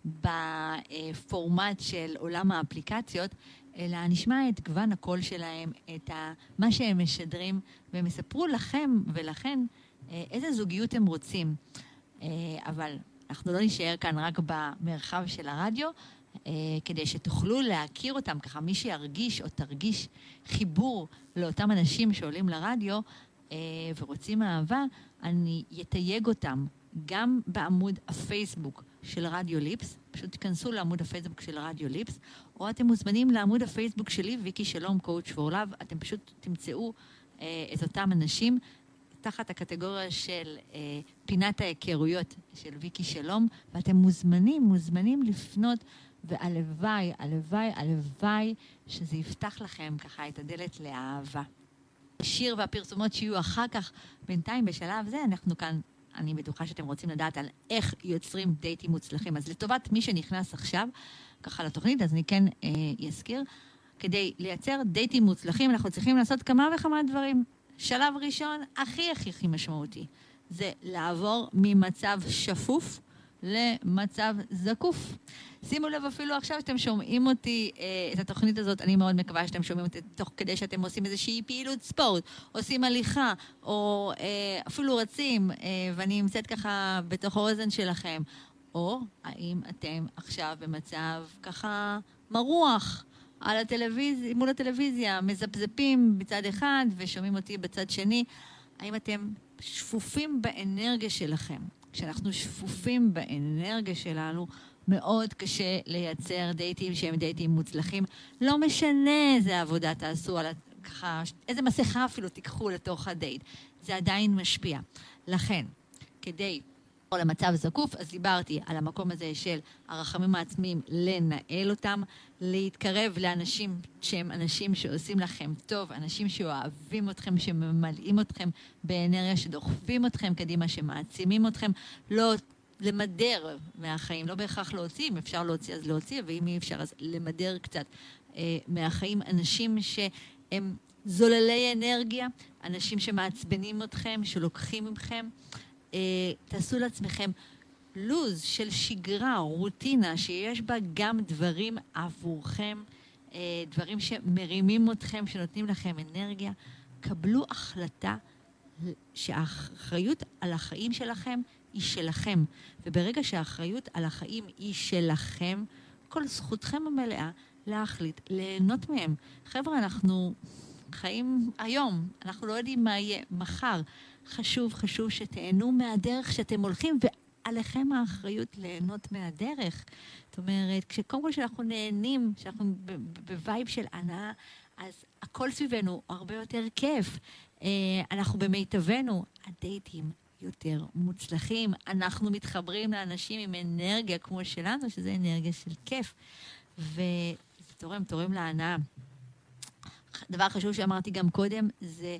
בפורמט של עולם האפליקציות, אלא נשמע את גוון הקול שלהם, את מה שהם משדרים, והם יספרו לכם ולכן אה, איזה זוגיות הם רוצים. אה, אבל אנחנו לא נישאר כאן רק במרחב של הרדיו, אה, כדי שתוכלו להכיר אותם, ככה מי שירגיש או תרגיש חיבור לאותם אנשים שעולים לרדיו ורוצים אהבה, אני אתייג אותם גם בעמוד הפייסבוק של רדיו ליפס, פשוט תיכנסו לעמוד הפייסבוק של רדיו ליפס, או אתם מוזמנים לעמוד הפייסבוק שלי, ויקי שלום, קואוצ' פור לאב, אתם פשוט תמצאו אה, את אותם אנשים תחת הקטגוריה של אה, פינת ההיכרויות של ויקי שלום, ואתם מוזמנים, מוזמנים לפנות, והלוואי, הלוואי, הלוואי שזה יפתח לכם ככה את הדלת לאהבה. השיר והפרסומות שיהיו אחר כך, בינתיים בשלב זה, אנחנו כאן אני בטוחה שאתם רוצים לדעת על איך יוצרים דייטים מוצלחים. אז לטובת מי שנכנס עכשיו, ככה לתוכנית, אז אני כן אה, אזכיר. כדי לייצר דייטים מוצלחים, אנחנו צריכים לעשות כמה וכמה דברים. שלב ראשון, הכי הכי הכי משמעותי, זה לעבור ממצב שפוף למצב זקוף. שימו לב אפילו עכשיו שאתם שומעים אותי, אה, את התוכנית הזאת, אני מאוד מקווה שאתם שומעים אותי תוך כדי שאתם עושים איזושהי פעילות ספורט, עושים הליכה, או אה, אפילו רצים, אה, ואני נמצאת ככה בתוך האוזן שלכם. או האם אתם עכשיו במצב ככה מרוח על הטלוויזיה, מול הטלוויזיה, מזפזפים בצד אחד ושומעים אותי בצד שני, האם אתם שפופים באנרגיה שלכם? כשאנחנו שפופים באנרגיה שלנו, מאוד קשה לייצר דייטים שהם דייטים מוצלחים. לא משנה איזה עבודה תעשו, על, ככה, איזה מסכה אפילו תיקחו לתוך הדייט. זה עדיין משפיע. לכן, כדי או למצב זקוף, אז דיברתי על המקום הזה של הרחמים העצמיים, לנהל אותם, להתקרב לאנשים שהם אנשים שעושים לכם טוב, אנשים שאוהבים אתכם, שממלאים אתכם באנרגיה, שדוחפים אתכם קדימה, שמעצימים אתכם, לא למדר מהחיים, לא בהכרח להוציא, אם אפשר להוציא אז להוציא, ואם אי אפשר אז למדר קצת אה, מהחיים אנשים שהם זוללי אנרגיה, אנשים שמעצבנים אתכם, שלוקחים מכם. אה, תעשו לעצמכם לוז של שגרה, רוטינה, שיש בה גם דברים עבורכם, אה, דברים שמרימים אתכם, שנותנים לכם אנרגיה. קבלו החלטה שהאחריות על החיים שלכם היא שלכם. וברגע שהאחריות על החיים היא שלכם, כל זכותכם המלאה להחליט, ליהנות מהם. חבר'ה, אנחנו חיים היום, אנחנו לא יודעים מה יהיה מחר. חשוב, חשוב שתהנו מהדרך שאתם הולכים, ועליכם האחריות ליהנות מהדרך. זאת אומרת, כשקודם כל כשאנחנו נהנים, כשאנחנו בווייב של הנאה, אז הכל סביבנו הרבה יותר כיף. אה, אנחנו במיטבנו, הדייטים יותר מוצלחים. אנחנו מתחברים לאנשים עם אנרגיה כמו שלנו, שזה אנרגיה של כיף. וזה תורם, תורם להנאה. דבר חשוב שאמרתי גם קודם, זה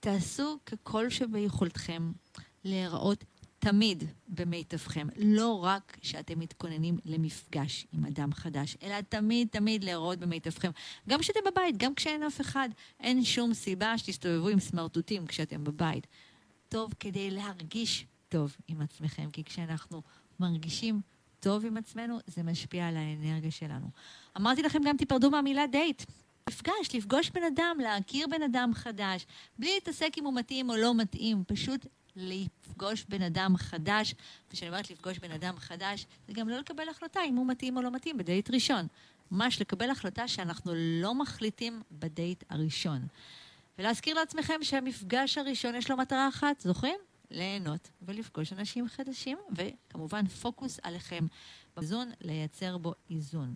תעשו ככל שביכולתכם להיראות תמיד במיטבכם. לא רק שאתם מתכוננים למפגש עם אדם חדש, אלא תמיד תמיד להיראות במיטבכם. גם כשאתם בבית, גם כשאין אף אחד. אין שום סיבה שתסתובבו עם סמרטוטים כשאתם בבית. טוב כדי להרגיש טוב עם עצמכם, כי כשאנחנו מרגישים טוב עם עצמנו, זה משפיע על האנרגיה שלנו. אמרתי לכם גם, תיפרדו מהמילה דייט. מפגש, לפגוש בן אדם, להכיר בן אדם חדש, בלי להתעסק אם הוא מתאים או לא מתאים, פשוט לפגוש בן אדם חדש. וכשאני אומרת לפגוש בן אדם חדש, זה גם לא לקבל החלטה אם הוא מתאים או לא מתאים בדייט ראשון. ממש לקבל החלטה שאנחנו לא מחליטים בדייט הראשון. ולהזכיר לעצמכם שהמפגש הראשון יש לו מטרה אחת, זוכרים? ליהנות ולפגוש אנשים חדשים, וכמובן פוקוס עליכם באיזון, לייצר בו איזון.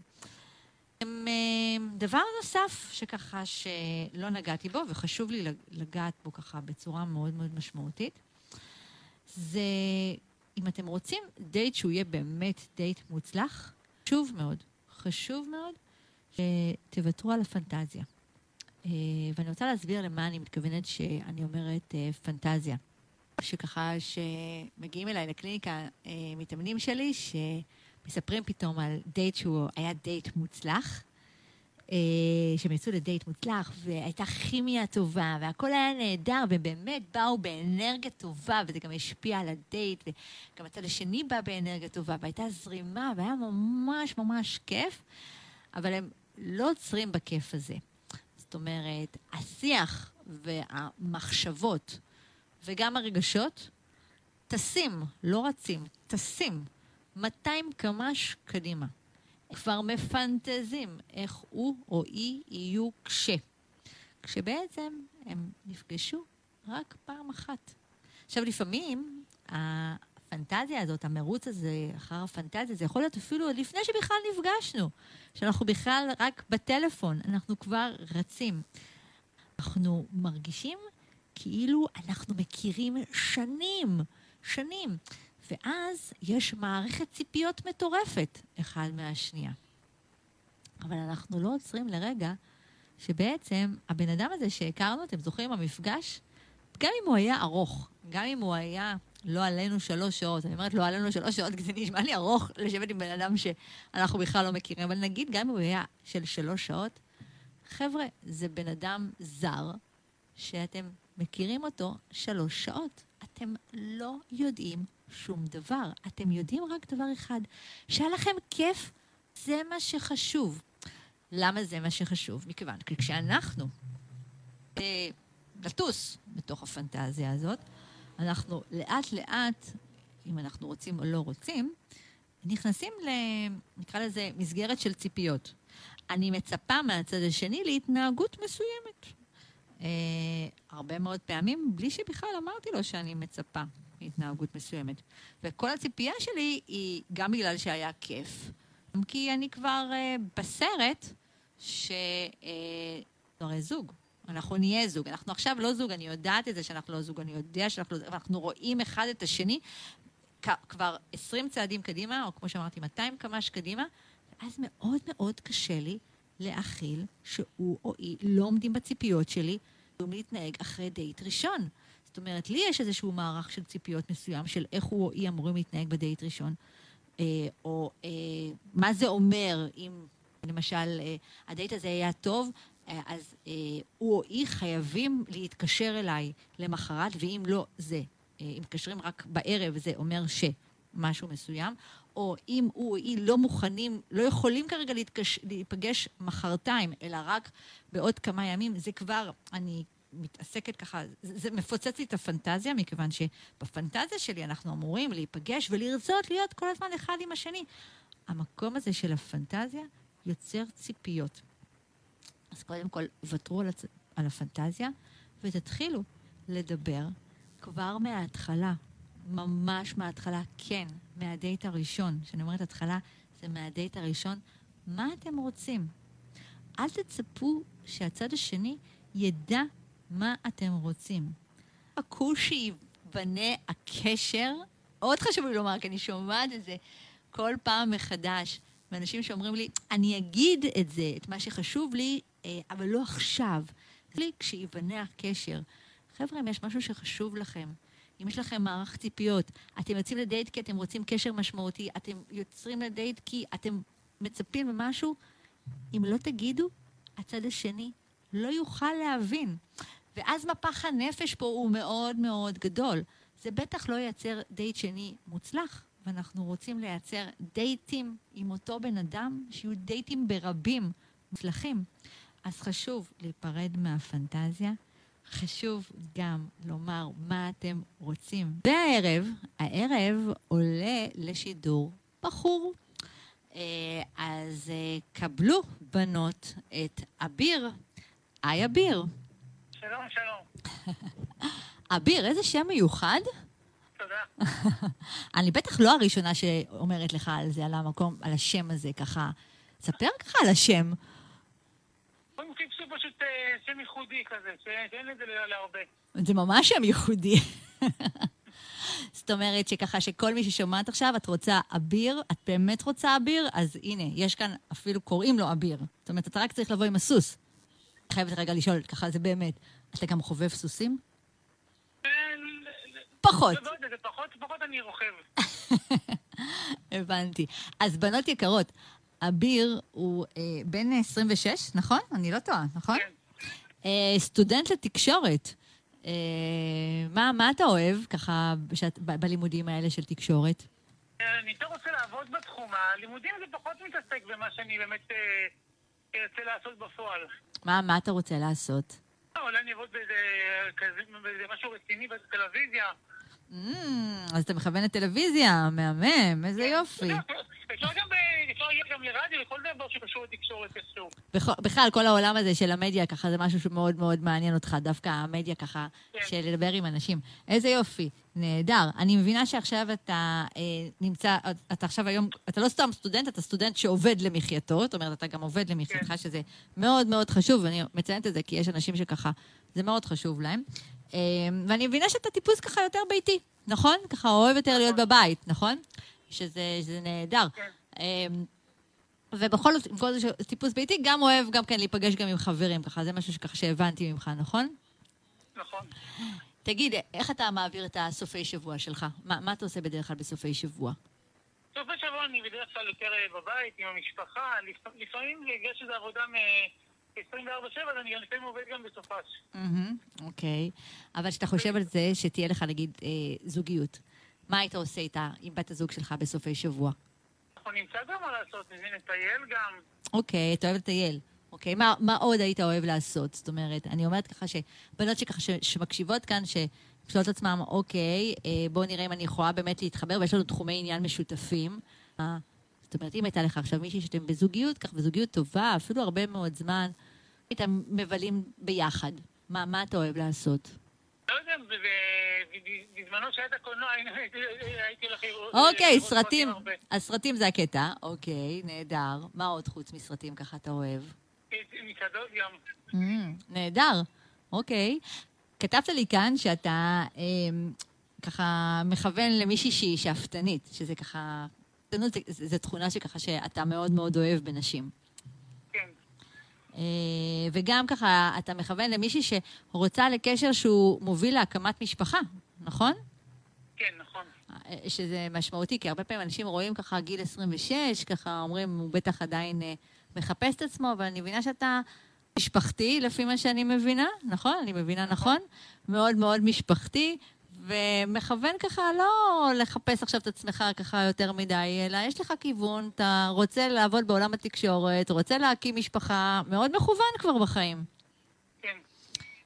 אמ, דבר נוסף שככה שלא נגעתי בו, וחשוב לי לגעת בו ככה בצורה מאוד מאוד משמעותית, זה אם אתם רוצים דייט שהוא יהיה באמת דייט מוצלח, חשוב מאוד, חשוב מאוד שתוותרו על הפנטזיה. אה, ואני רוצה להסביר למה אני מתכוונת שאני אומרת אה, פנטזיה. שככה, שמגיעים אליי לקליניקה אה, מתאמנים שלי, שמספרים פתאום על דייט שהוא היה דייט מוצלח, אה, שהם יצאו לדייט מוצלח, והייתה כימיה טובה, והכל היה נהדר, ובאמת באו באנרגיה טובה, וזה גם השפיע על הדייט, וגם הצד השני בא באנרגיה טובה, והייתה זרימה, והיה ממש ממש כיף, אבל הם לא עוצרים בכיף הזה. זאת אומרת, השיח והמחשבות וגם הרגשות טסים, לא רצים, טסים 200 קמ"ש קדימה. כבר מפנטזים איך הוא או היא יהיו כש. כשבעצם הם נפגשו רק פעם אחת. עכשיו, לפעמים הפנטזיה הזאת, המרוץ הזה אחר הפנטזיה, זה יכול להיות אפילו עוד לפני שבכלל נפגשנו. שאנחנו בכלל רק בטלפון, אנחנו כבר רצים. אנחנו מרגישים כאילו אנחנו מכירים שנים, שנים. ואז יש מערכת ציפיות מטורפת אחד מהשנייה. אבל אנחנו לא עוצרים לרגע שבעצם הבן אדם הזה שהכרנו, אתם זוכרים, המפגש, גם אם הוא היה ארוך, גם אם הוא היה, לא עלינו שלוש שעות, אני אומרת לא עלינו שלוש שעות, כי זה נשמע לי ארוך לשבת עם בן אדם שאנחנו בכלל לא מכירים, אבל נגיד גם אם הוא היה של שלוש שעות, חבר'ה, זה בן אדם זר, שאתם מכירים אותו שלוש שעות. אתם לא יודעים שום דבר. אתם יודעים רק דבר אחד, שהיה לכם כיף, זה מה שחשוב. למה זה מה שחשוב? מכיוון כי כשאנחנו אה, נטוס בתוך הפנטזיה הזאת, אנחנו לאט לאט, אם אנחנו רוצים או לא רוצים, נכנסים ל... נקרא לזה מסגרת של ציפיות. אני מצפה מהצד השני להתנהגות מסוימת. אה, הרבה מאוד פעמים, בלי שבכלל אמרתי לו שאני מצפה מהתנהגות מסוימת. וכל הציפייה שלי היא גם בגלל שהיה כיף, גם כי אני כבר אה, בסרט ש... אה, הרי זוג. אנחנו נהיה זוג. אנחנו עכשיו לא זוג, אני יודעת את זה שאנחנו לא זוג, אני יודע שאנחנו לא זוג, אנחנו רואים אחד את השני כבר 20 צעדים קדימה, או כמו שאמרתי, 200 קמ"ש קדימה, ואז מאוד מאוד קשה לי להכיל שהוא או היא לא עומדים בציפיות שלי, להתנהג אחרי דייט ראשון. זאת אומרת, לי יש איזשהו מערך של ציפיות מסוים, של איך הוא או היא אמורים להתנהג בדייט ראשון, אה, או אה, מה זה אומר אם, למשל, אה, הדייט הזה היה טוב, אה, אז אה, הוא או היא חייבים להתקשר אליי למחרת, ואם לא, זה. אה, אם מתקשרים רק בערב, זה אומר שמשהו מסוים. או אם הוא או היא לא מוכנים, לא יכולים כרגע להתקש, להיפגש מחרתיים, אלא רק בעוד כמה ימים, זה כבר, אני מתעסקת ככה, זה, מפוצץ לי את הפנטזיה, מכיוון שבפנטזיה שלי אנחנו אמורים להיפגש ולרצות להיות כל הזמן אחד עם השני. המקום הזה של הפנטזיה יוצר ציפיות. אז קודם כל, ותרו על, הצ... על הפנטזיה ותתחילו לדבר כבר מההתחלה, ממש מההתחלה, כן, מהדייט הראשון. כשאני אומרת התחלה, זה מהדייט הראשון. מה אתם רוצים? אל תצפו שהצד השני ידע מה אתם רוצים. חכו שייבנה הקשר. מאוד חשוב לי לומר, כי אני שומעת את זה כל פעם מחדש, מאנשים שאומרים לי, אני אגיד את זה, את מה שחשוב לי, אה, אבל לא עכשיו. לי כשייבנה הקשר. חבר'ה, אם יש משהו שחשוב לכם, אם יש לכם מערך ציפיות, אתם יוצאים לדייט כי אתם רוצים קשר משמעותי, אתם יוצרים לדייט כי אתם מצפים למשהו, אם לא תגידו, הצד השני לא יוכל להבין. ואז מפח הנפש פה הוא מאוד מאוד גדול. זה בטח לא ייצר דייט שני מוצלח, ואנחנו רוצים לייצר דייטים עם אותו בן אדם, שיהיו דייטים ברבים מוצלחים. אז חשוב להיפרד מהפנטזיה, חשוב גם לומר מה אתם רוצים. והערב, הערב עולה לשידור בחור. אה, אז אה, קבלו, בנות, את אביר. היי, אביר. שלום, שלום. אביר, איזה שם מיוחד. תודה. אני בטח לא הראשונה שאומרת לך על זה, על המקום, על השם הזה, ככה. ספר ככה על השם. קודם חיפשו פשוט אה, שם ייחודי כזה, שאין את זה ל- להרבה. זה ממש שם ייחודי. זאת אומרת שככה שכל מי ששומעת עכשיו, את רוצה אביר, את באמת רוצה אביר, אז הנה, יש כאן, אפילו קוראים לו אביר. זאת אומרת, אתה רק צריך לבוא עם הסוס. חייבת רגע לשאול, ככה זה באמת. אתה גם חובב סוסים? ל- פחות. לא פחות, פחות אני רוכב. הבנתי. אז בנות יקרות, אביר הוא אה, בן 26, נכון? אני לא טועה, נכון? כן. אה, סטודנט לתקשורת. אה, מה, מה אתה אוהב, ככה, שאת, ב- בלימודים האלה של תקשורת? אה, אני יותר רוצה לעבוד בתחום. הלימודים זה פחות מתעסק במה שאני באמת אה, ארצה לעשות בפועל. מה, מה אתה רוצה לעשות? לא, אולי אני אעבוד באיזה משהו רציני בטלוויזיה. Mm, אז אתה מכוון לטלוויזיה, מהמם, איזה יופי. אתה יודע, אפשר להגיע גם לרדיו, לכל דבר שקשור לתקשורת איכשהו. בכ- בכלל, כל העולם הזה של המדיה, ככה, זה משהו שמאוד מאוד מעניין אותך, דווקא המדיה ככה, כן. של לדבר עם אנשים. איזה יופי, נהדר. אני מבינה שעכשיו אתה אה, נמצא, אתה עכשיו היום, אתה לא סתם סטודנט, אתה סטודנט שעובד למחייתו, זאת אומרת, אתה גם עובד למחייתך, כן. שזה מאוד מאוד חשוב, ואני מציינת את זה כי יש אנשים שככה, זה מאוד חשוב להם. אה, ואני מבינה שאתה טיפוס ככה יותר ביתי, נכון? ככה אוהב יותר להיות בבית, נכון? שזה, שזה נהדר. כן. אה, ובכל זאת, עם כל זה טיפוס ביתי, גם אוהב גם כן להיפגש גם עם חברים, ככה, זה משהו שככה שהבנתי ממך, נכון? נכון. תגיד, איך אתה מעביר את הסופי שבוע שלך? מה, מה אתה עושה בדרך כלל בסופי שבוע? סוף השבוע אני בדרך כלל יותר אה, בבית עם המשפחה, לפ- לפעמים בגלל שזו עבודה מ-24/7, אז אני לפעמים עובד גם בסופש. אוקיי. אבל כשאתה חושב על זה שתהיה לך, נגיד, אה, זוגיות, מה היית עושה איתה, עם בת הזוג שלך בסופי שבוע? אנחנו נמצא גם מה לעשות, לטייל גם. אוקיי, אתה אוהב לטייל. אוקיי, מה, מה עוד היית אוהב לעשות? זאת אומרת, אני אומרת ככה שבנות שככה ש, שמקשיבות כאן, ששואלות את עצמם, אוקיי, אה, בואו נראה אם אני יכולה באמת להתחבר, ויש לנו תחומי עניין משותפים. אה, זאת אומרת, אם הייתה לך עכשיו מישהי שאתם בזוגיות, כך בזוגיות טובה, אפילו הרבה מאוד זמן, הייתם מבלים ביחד. מה, מה אתה אוהב לעשות? לא יודע, בזמנו שהיה את הקולנוע, הייתי הולך לראות... אוקיי, סרטים. הרבה. אז סרטים זה הקטע. אוקיי, נהדר. מה עוד חוץ מסרטים ככה אתה אוהב? מסעדות גם. Mm, נהדר, אוקיי. כתבת לי כאן שאתה אה, ככה מכוון למישהי שהיא שאפתנית, שזה ככה... זה, זה תכונה שככה שאתה מאוד מאוד אוהב בנשים. אה, וגם ככה אתה מכוון למישהי שרוצה לקשר שהוא מוביל להקמת משפחה, נכון? כן, נכון. אה, שזה משמעותי, כי הרבה פעמים אנשים רואים ככה גיל 26, ככה אומרים, הוא בטח עדיין אה, מחפש את עצמו, אבל אני מבינה שאתה משפחתי, לפי מה שאני מבינה, נכון? אני מבינה נכון? מאוד מאוד משפחתי, ומכוון ככה לא לחפש עכשיו את עצמך ככה יותר מדי, אלא יש לך כיוון, אתה רוצה לעבוד בעולם התקשורת, רוצה להקים משפחה, מאוד מכוון כבר בחיים. כן.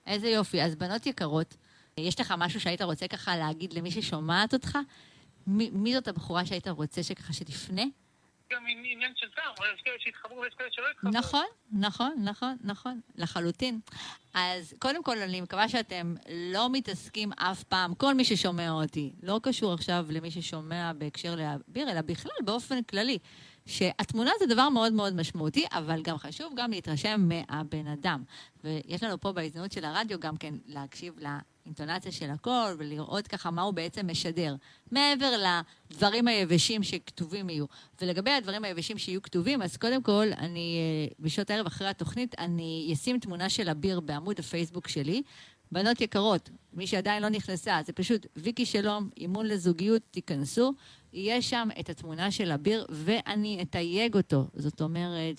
איזה יופי. אז בנות יקרות, יש לך משהו שהיית רוצה ככה להגיד למי ששומעת אותך? מי, מי זאת הבחורה שהיית רוצה שככה שתפנה? גם עני- עניין של טעם, יש כאלה שהתחברו ויש כאלה שלא התחברו. נכון, נכון, נכון, נכון, לחלוטין. אז קודם כל, אני מקווה שאתם לא מתעסקים אף פעם, כל מי ששומע אותי, לא קשור עכשיו למי ששומע בהקשר לאביר, אלא בכלל באופן כללי, שהתמונה זה דבר מאוד מאוד משמעותי, אבל גם חשוב גם להתרשם מהבן אדם. ויש לנו פה בהזדמנות של הרדיו גם כן להקשיב לאינטונציה של הכל ולראות ככה מה הוא בעצם משדר. מעבר לדברים היבשים שכתובים יהיו. ולגבי הדברים היבשים שיהיו כתובים, אז קודם כל, אני, אה, בשעות הערב אחרי התוכנית, אני אשים תמונה של אביר בעמוד הפייסבוק שלי. בנות יקרות, מי שעדיין לא נכנסה, זה פשוט ויקי שלום, אימון לזוגיות, תיכנסו. יהיה שם את התמונה של אביר, ואני אתייג אותו. זאת אומרת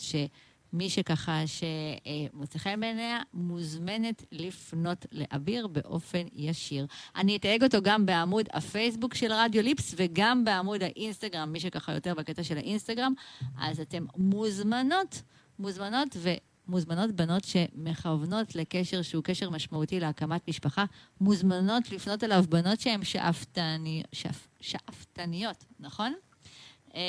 שמי שככה שמוצא חן בעיניה, מוזמנת לפנות לאביר באופן ישיר. אני אתייג אותו גם בעמוד הפייסבוק של רדיו ליפס וגם בעמוד האינסטגרם, מי שככה יותר בקטע של האינסטגרם, אז אתם מוזמנות, מוזמנות, מוזמנות בנות שמכוונות לקשר שהוא קשר משמעותי להקמת משפחה, מוזמנות לפנות אליו בנות שהן שאפתני, שאפ, שאפתניות, נכון? אה,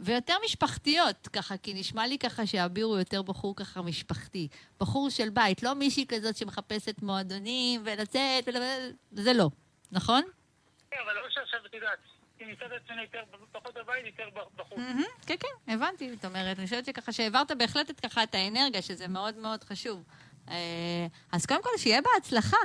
ויותר משפחתיות, ככה, כי נשמע לי ככה שאביר הוא יותר בחור ככה משפחתי. בחור של בית, לא מישהי כזאת שמחפשת מועדונים ולצאת, ול... זה לא, נכון? כן, אבל לא שעכשיו, את יודעת, את עצמנו יותר, פחות בבית, יותר בחוץ. כן, כן, הבנתי. זאת אומרת, אני חושבת שככה שהעברת בהחלט את ככה את האנרגיה, שזה מאוד מאוד חשוב. אה, אז קודם כל, שיהיה בהצלחה.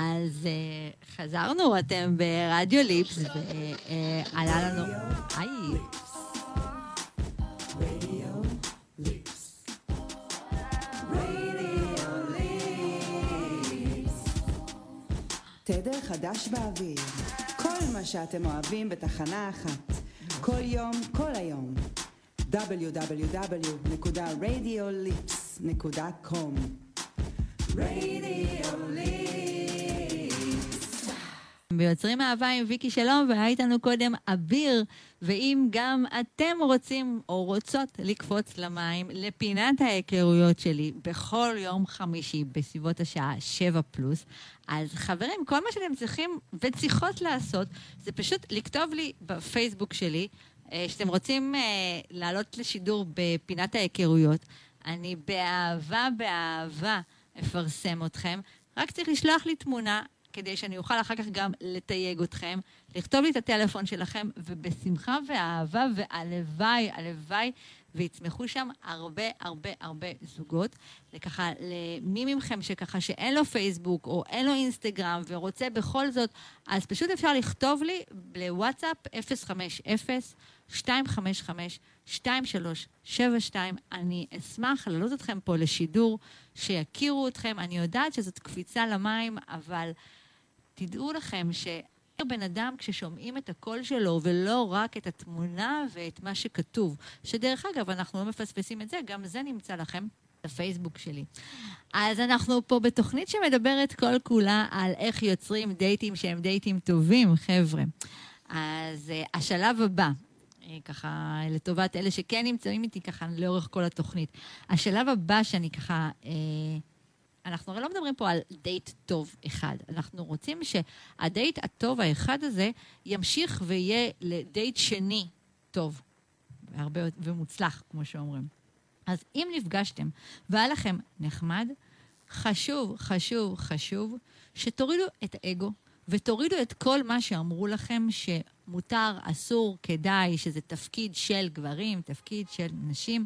אז אה, חזרנו, אתם ברדיו ליפס, ועלה לנו... היי. תדר חדש באוויר. כל מה שאתם אוהבים בתחנה אחת. כל יום, כל היום. www.radiolips.com Radio Lips. ביוצרים אהבה עם ויקי שלום, והיה איתנו קודם אביר, ואם גם אתם רוצים או רוצות לקפוץ למים לפינת ההיכרויות שלי בכל יום חמישי בסביבות השעה 7 פלוס, אז חברים, כל מה שאתם צריכים וצריכות לעשות זה פשוט לכתוב לי בפייסבוק שלי אה, שאתם רוצים אה, לעלות לשידור בפינת ההיכרויות. אני באהבה, באהבה אפרסם אתכם. רק צריך לשלוח לי תמונה כדי שאני אוכל אחר כך גם לתייג אתכם, לכתוב לי את הטלפון שלכם, ובשמחה ואהבה, והלוואי, הלוואי, ויצמחו שם הרבה הרבה הרבה זוגות. וככה, למי מכם שככה שאין לו פייסבוק או אין לו אינסטגרם ורוצה בכל זאת, אז פשוט אפשר לכתוב לי לוואטסאפ 050-255-2372. אני אשמח להעלות אתכם פה לשידור, שיכירו אתכם. אני יודעת שזאת קפיצה למים, אבל תדעו לכם ש... בן אדם כששומעים את הקול שלו ולא רק את התמונה ואת מה שכתוב. שדרך אגב, אנחנו לא מפספסים את זה, גם זה נמצא לכם בפייסבוק שלי. אז אנחנו פה בתוכנית שמדברת כל כולה על איך יוצרים דייטים שהם דייטים טובים, חבר'ה. אז uh, השלב הבא, uh, ככה לטובת אלה שכן נמצאים איתי ככה לאורך כל התוכנית. השלב הבא שאני ככה... Uh, אנחנו הרי לא מדברים פה על דייט טוב אחד. אנחנו רוצים שהדייט הטוב האחד הזה ימשיך ויהיה לדייט שני טוב. והרבה ומוצלח, כמו שאומרים. אז אם נפגשתם והיה לכם נחמד, חשוב, חשוב, חשוב שתורידו את האגו ותורידו את כל מה שאמרו לכם שמותר, אסור, כדאי, שזה תפקיד של גברים, תפקיד של נשים.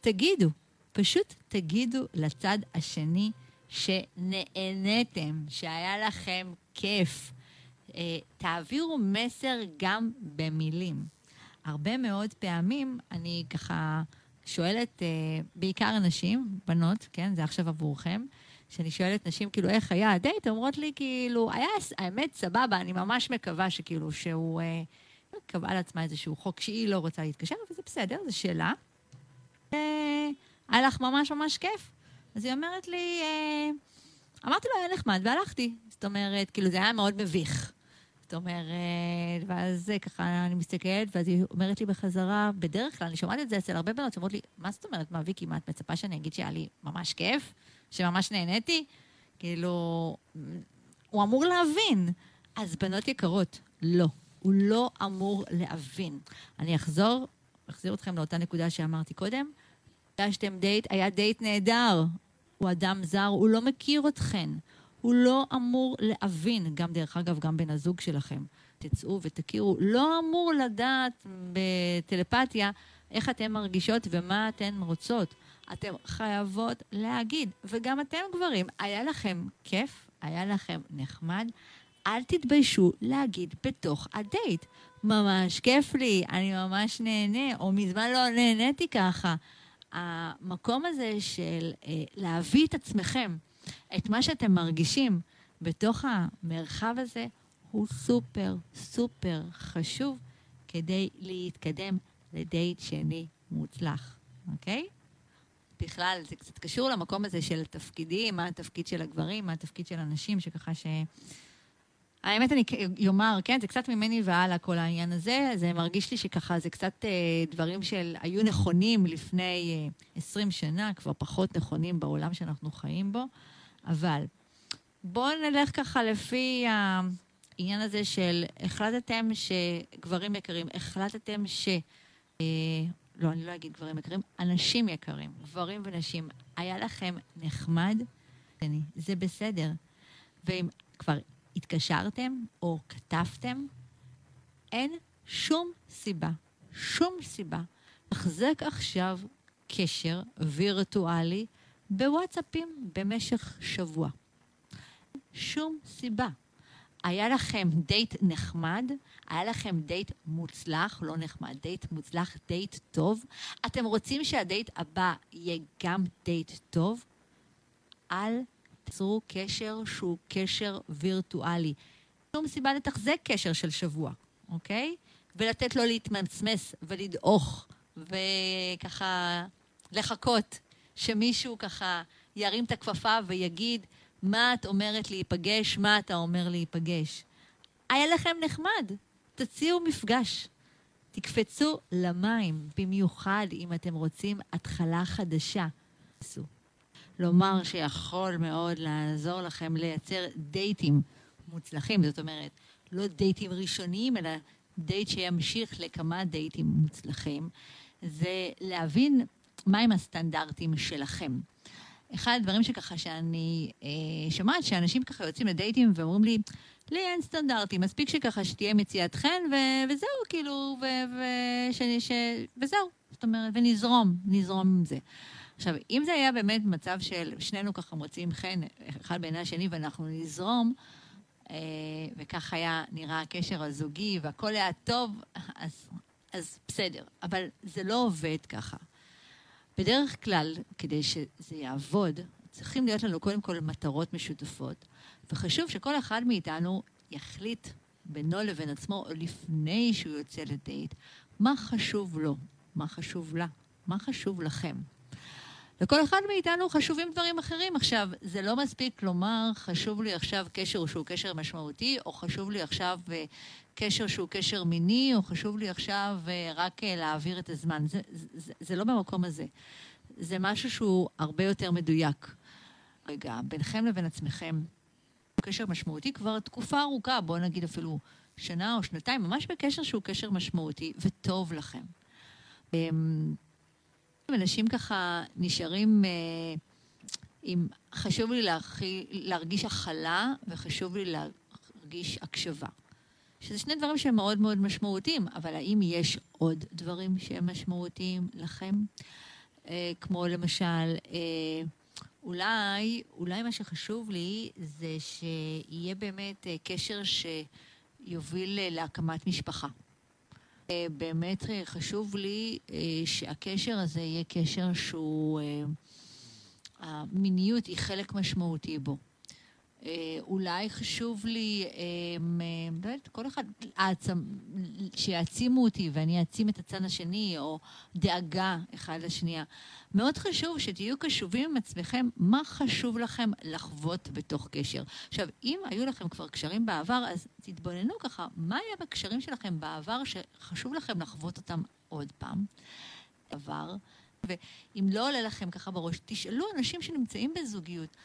תגידו, פשוט תגידו לצד השני שנהניתם, שהיה לכם כיף. אה, תעבירו מסר גם במילים. הרבה מאוד פעמים אני ככה שואלת, אה, בעיקר נשים, בנות, כן, זה עכשיו עבורכם, שאני שואלת נשים, כאילו, איך היה הדייט? אומרות לי, כאילו, היה, האמת, סבבה, אני ממש מקווה שכאילו, שהוא אה, קבעה לעצמה איזשהו חוק שהיא לא רוצה להתקשר, וזה בסדר, זו שאלה. אה, היה לך ממש ממש כיף. אז היא אומרת לי, אה, אמרתי לו, היה נחמד, והלכתי. זאת אומרת, כאילו, זה היה מאוד מביך. זאת אומרת, ואז ככה אני מסתכלת, ואז היא אומרת לי בחזרה, בדרך כלל, אני שומעת את זה אצל הרבה בנות שאומרות לי, מה זאת אומרת, מה, ויקי, מה, את מצפה שאני אגיד שהיה לי ממש כיף? שממש נהניתי? כאילו, הוא אמור להבין. אז בנות יקרות, לא. הוא לא אמור להבין. אני אחזור, אחזיר אתכם לאותה נקודה שאמרתי קודם. פגשתם דייט, היה דייט נהדר. הוא אדם זר, הוא לא מכיר אתכן. הוא לא אמור להבין, גם דרך אגב, גם בן הזוג שלכם. תצאו ותכירו, לא אמור לדעת בטלפתיה איך אתן מרגישות ומה אתן רוצות. אתן חייבות להגיד, וגם אתם גברים, היה לכם כיף? היה לכם נחמד? אל תתביישו להגיד בתוך הדייט. ממש כיף לי, אני ממש נהנה, או מזמן לא נהניתי ככה. המקום הזה של אה, להביא את עצמכם, את מה שאתם מרגישים בתוך המרחב הזה, הוא סופר סופר חשוב כדי להתקדם לדייט שני מוצלח, אוקיי? בכלל, זה קצת קשור למקום הזה של תפקידים, מה התפקיד של הגברים, מה התפקיד של הנשים, שככה ש... האמת, אני אומר, כן, זה קצת ממני והלאה כל העניין הזה. זה מרגיש לי שככה, זה קצת אה, דברים שהיו נכונים לפני אה, 20 שנה, כבר פחות נכונים בעולם שאנחנו חיים בו. אבל בואו נלך ככה לפי העניין הזה של החלטתם שגברים יקרים, החלטתם ש... אה, לא, אני לא אגיד גברים יקרים, אנשים יקרים, גברים ונשים, היה לכם נחמד? זה בסדר. ואם כבר התקשרתם או כתבתם, אין שום סיבה, שום סיבה, לחזק עכשיו קשר וירטואלי בוואטסאפים במשך שבוע. שום סיבה. היה לכם דייט נחמד, היה לכם דייט מוצלח, לא נחמד, דייט מוצלח, דייט טוב. אתם רוצים שהדייט הבא יהיה גם דייט טוב? אל תצרו קשר שהוא קשר וירטואלי. שום סיבה לתחזק קשר של שבוע, אוקיי? ולתת לו להתמסמס ולדעוך, וככה לחכות שמישהו ככה ירים את הכפפה ויגיד, מה את אומרת להיפגש, מה אתה אומר להיפגש. היה לכם נחמד, תציעו מפגש. תקפצו למים, במיוחד אם אתם רוצים התחלה חדשה. לומר שיכול מאוד לעזור לכם לייצר דייטים מוצלחים, זאת אומרת, לא דייטים ראשוניים, אלא דייט שימשיך לכמה דייטים מוצלחים, זה להבין מהם הסטנדרטים שלכם. אחד הדברים שככה שאני אה, שומעת, שאנשים ככה יוצאים לדייטים ואומרים לי, לי אין סטנדרטים, מספיק שככה שתהיה מציאת חן, ו- וזהו, כאילו, ו- ו- ש- ש- וזהו. זאת אומרת, ונזרום, נזרום עם זה. עכשיו, אם זה היה באמת מצב של שנינו ככה מוצאים חן אחד בעיני השני ואנחנו נזרום, אה, וכך היה נראה הקשר הזוגי והכל היה טוב, אז, אז בסדר. אבל זה לא עובד ככה. בדרך כלל, כדי שזה יעבוד, צריכים להיות לנו קודם כל מטרות משותפות, וחשוב שכל אחד מאיתנו יחליט בינו לבין עצמו, או לפני שהוא יוצא לדייט, מה חשוב לו, מה חשוב לה, מה חשוב לכם. לכל אחד מאיתנו חשובים דברים אחרים. עכשיו, זה לא מספיק לומר, חשוב לי עכשיו קשר שהוא קשר משמעותי, או חשוב לי עכשיו uh, קשר שהוא קשר מיני, או חשוב לי עכשיו uh, רק uh, להעביר את הזמן. זה, זה, זה לא במקום הזה. זה משהו שהוא הרבה יותר מדויק. רגע, ביניכם לבין עצמכם, קשר משמעותי כבר תקופה ארוכה, בואו נגיד אפילו שנה או שנתיים, ממש בקשר שהוא קשר משמעותי וטוב לכם. אנשים ככה נשארים אה, עם, חשוב לי להרחי, להרגיש הכלה וחשוב לי להרגיש הקשבה. שזה שני דברים שהם מאוד מאוד משמעותיים, אבל האם יש עוד דברים שהם משמעותיים לכם? אה, כמו למשל, אה, אולי, אולי מה שחשוב לי זה שיהיה באמת אה, קשר שיוביל אה, להקמת משפחה. אה, באמת אה, חשוב לי אה, שהקשר הזה יהיה קשר שהוא... המיניות היא חלק משמעותי בו. אולי חשוב לי, לא יודעת, כל אחד, שיעצימו אותי ואני אעצים את הצד השני, או דאגה אחד לשנייה. מאוד חשוב שתהיו קשובים עם עצמכם, מה חשוב לכם לחוות בתוך קשר. עכשיו, אם היו לכם כבר קשרים בעבר, אז תתבוננו ככה, מה היה בקשרים שלכם בעבר שחשוב לכם לחוות אותם עוד פעם? עבר. ואם לא עולה לכם ככה בראש, תשאלו אנשים שנמצאים בזוגיות.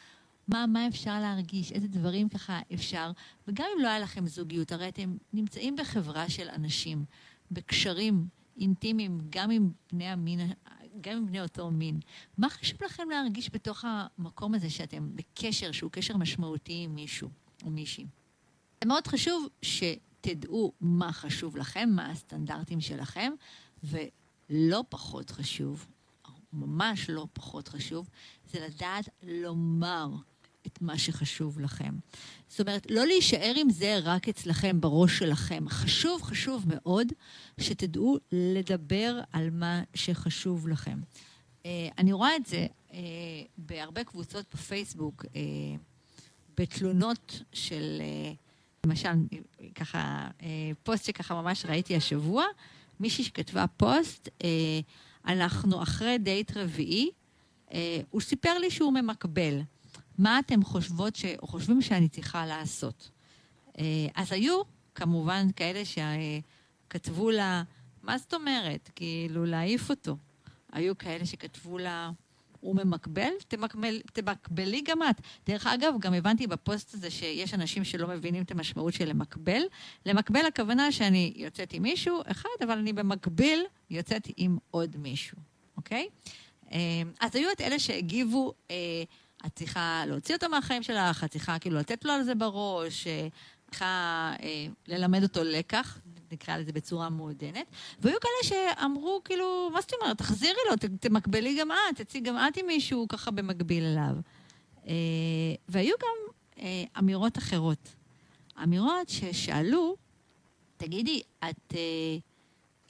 מה, מה אפשר להרגיש, איזה דברים ככה אפשר, וגם אם לא היה לכם זוגיות, הרי אתם נמצאים בחברה של אנשים, בקשרים אינטימיים, גם עם בני המין גם עם בני אותו מין. מה חשוב לכם להרגיש בתוך המקום הזה שאתם בקשר, שהוא קשר משמעותי עם מישהו או מישהי? זה מאוד חשוב שתדעו מה חשוב לכם, מה הסטנדרטים שלכם, ולא פחות חשוב, ממש לא פחות חשוב, זה לדעת לומר את מה שחשוב לכם. זאת אומרת, לא להישאר עם זה רק אצלכם, בראש שלכם. חשוב, חשוב מאוד שתדעו לדבר על מה שחשוב לכם. Uh, אני רואה את זה uh, בהרבה קבוצות בפייסבוק, uh, בתלונות של, למשל, ככה, פוסט שככה ממש ראיתי השבוע, מישהי שכתבה פוסט, אנחנו אחרי דייט רביעי, הוא סיפר לי שהוא ממקבל. מה אתם חושבות ש... או חושבים שאני צריכה לעשות? אה, אז היו כמובן כאלה שכתבו לה, מה זאת אומרת? כאילו, להעיף אותו. היו כאלה שכתבו לה, הוא ממקבל? תמקבל, תמקבלי גם את. דרך אגב, גם הבנתי בפוסט הזה שיש אנשים שלא מבינים את המשמעות של למקבל. למקבל הכוונה שאני יוצאת עם מישהו אחד, אבל אני במקביל יוצאת עם עוד מישהו, אוקיי? אה, אז היו את אלה שהגיבו, אה, את צריכה להוציא אותו מהחיים שלך, את צריכה כאילו לתת לו על זה בראש, אה, צריכה אה, ללמד אותו לקח, נקרא לזה בצורה מעודנת. והיו כאלה שאמרו, כאילו, מה זאת אומרת, תחזירי לו, תמקבלי גם את, תצאי גם את עם מישהו ככה במקביל אליו. אה, והיו גם אה, אמירות אחרות. אמירות ששאלו, תגידי, את אה,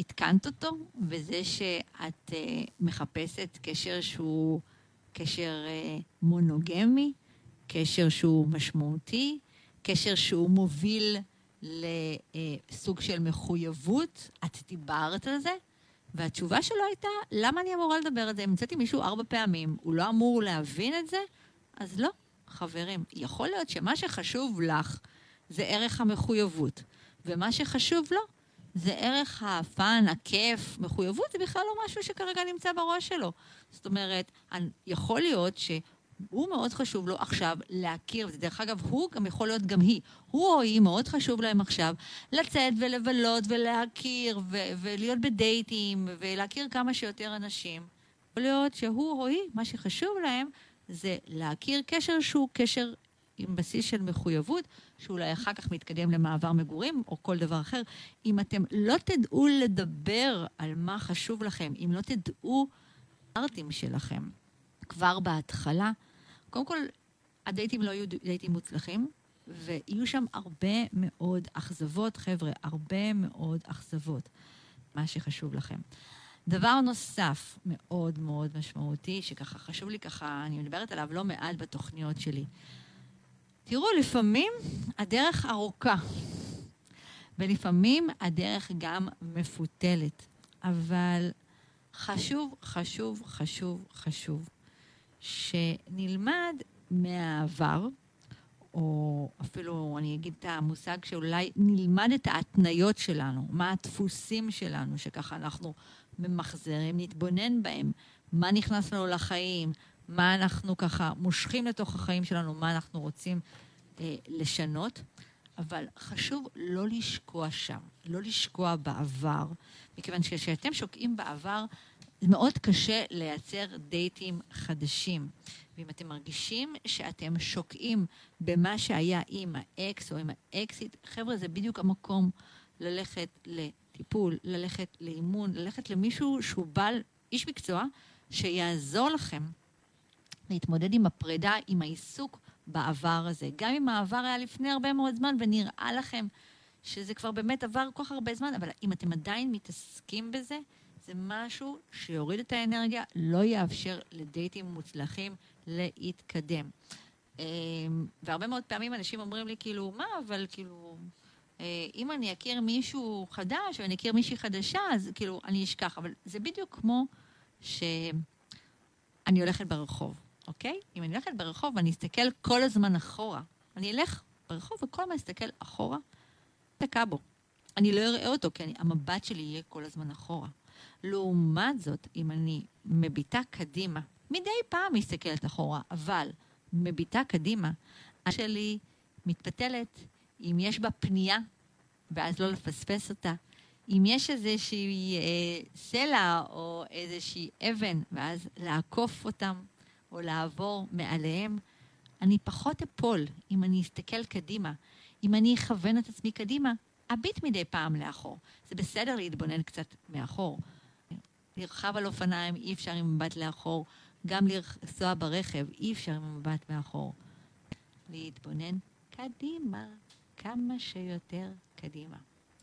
עדכנת אותו בזה שאת אה, מחפשת קשר שהוא קשר אה, מונוגמי, קשר שהוא משמעותי, קשר שהוא מוביל לסוג של מחויבות? את דיברת על זה? והתשובה שלו הייתה, למה אני אמורה לדבר על זה? אם יצאתי מישהו ארבע פעמים, הוא לא אמור להבין את זה? אז לא, חברים. יכול להיות שמה שחשוב לך זה ערך המחויבות, ומה שחשוב לו זה ערך הפאן, הכיף, מחויבות זה בכלל לא משהו שכרגע נמצא בראש שלו. זאת אומרת, יכול להיות שהוא מאוד חשוב לו עכשיו להכיר, ודרך אגב, הוא גם יכול להיות גם היא. הוא או היא מאוד חשוב להם עכשיו לצאת ולבלות ולהכיר ו- ולהיות בדייטים ולהכיר כמה שיותר אנשים. יכול להיות שהוא או היא, מה שחשוב להם זה להכיר קשר שהוא קשר עם בסיס של מחויבות, שאולי אחר כך מתקדם למעבר מגורים או כל דבר אחר. אם אתם לא תדעו לדבר על מה חשוב לכם, אם לא תדעו ארטים שלכם כבר בהתחלה, קודם כל, הדייטים לא יהיו דייטים מוצלחים, ויהיו שם הרבה מאוד אכזבות, חבר'ה, הרבה מאוד אכזבות, מה שחשוב לכם. דבר נוסף מאוד מאוד משמעותי, שככה חשוב לי ככה, אני מדברת עליו לא מעט בתוכניות שלי. תראו, לפעמים הדרך ארוכה, ולפעמים הדרך גם מפותלת, אבל חשוב, חשוב, חשוב, חשוב, שנלמד מהעבר, או אפילו אני אגיד את המושג שאולי נלמד את ההתניות שלנו, מה הדפוסים שלנו, שככה אנחנו ממחזרים, נתבונן בהם, מה נכנס לנו לחיים, מה אנחנו ככה מושכים לתוך החיים שלנו, מה אנחנו רוצים אה, לשנות. אבל חשוב לא לשקוע שם, לא לשקוע בעבר, מכיוון שכשאתם שוקעים בעבר, מאוד קשה לייצר דייטים חדשים. ואם אתם מרגישים שאתם שוקעים במה שהיה עם האקס או עם האקסיט, חבר'ה, זה בדיוק המקום ללכת לטיפול, ללכת לאימון, ללכת למישהו שהוא בעל, איש מקצוע, שיעזור לכם להתמודד עם הפרידה, עם העיסוק בעבר הזה. גם אם העבר היה לפני הרבה מאוד זמן ונראה לכם שזה כבר באמת עבר כל כך הרבה זמן, אבל אם אתם עדיין מתעסקים בזה, זה משהו שיוריד את האנרגיה, לא יאפשר לדייטים מוצלחים להתקדם. אמ, והרבה מאוד פעמים אנשים אומרים לי, כאילו, מה, אבל כאילו, אה, אם אני אכיר מישהו חדש, או אני אכיר מישהי חדשה, אז כאילו, אני אשכח. אבל זה בדיוק כמו שאני הולכת ברחוב, אוקיי? אם אני הולכת ברחוב ואני אסתכל כל הזמן אחורה, אני אלך ברחוב וכל הזמן אסתכל אחורה, דקה בו. אני לא אראה אותו, כי אני, המבט שלי יהיה כל הזמן אחורה. לעומת זאת, אם אני מביטה קדימה, מדי פעם מסתכלת אחורה, אבל מביטה קדימה, שלי מתפתלת, אם יש בה פנייה, ואז לא לפספס אותה. אם יש איזושהי אה, סלע או איזושהי אבן, ואז לעקוף אותם או לעבור מעליהם, אני פחות אפול אם אני אסתכל קדימה. אם אני אכוון את עצמי קדימה, אביט מדי פעם לאחור. זה בסדר להתבונן קצת מאחור. לרכב על אופניים אי אפשר עם מבט לאחור, גם לנסוע ברכב אי אפשר עם מבט מאחור. להתבונן קדימה, כמה שיותר קדימה.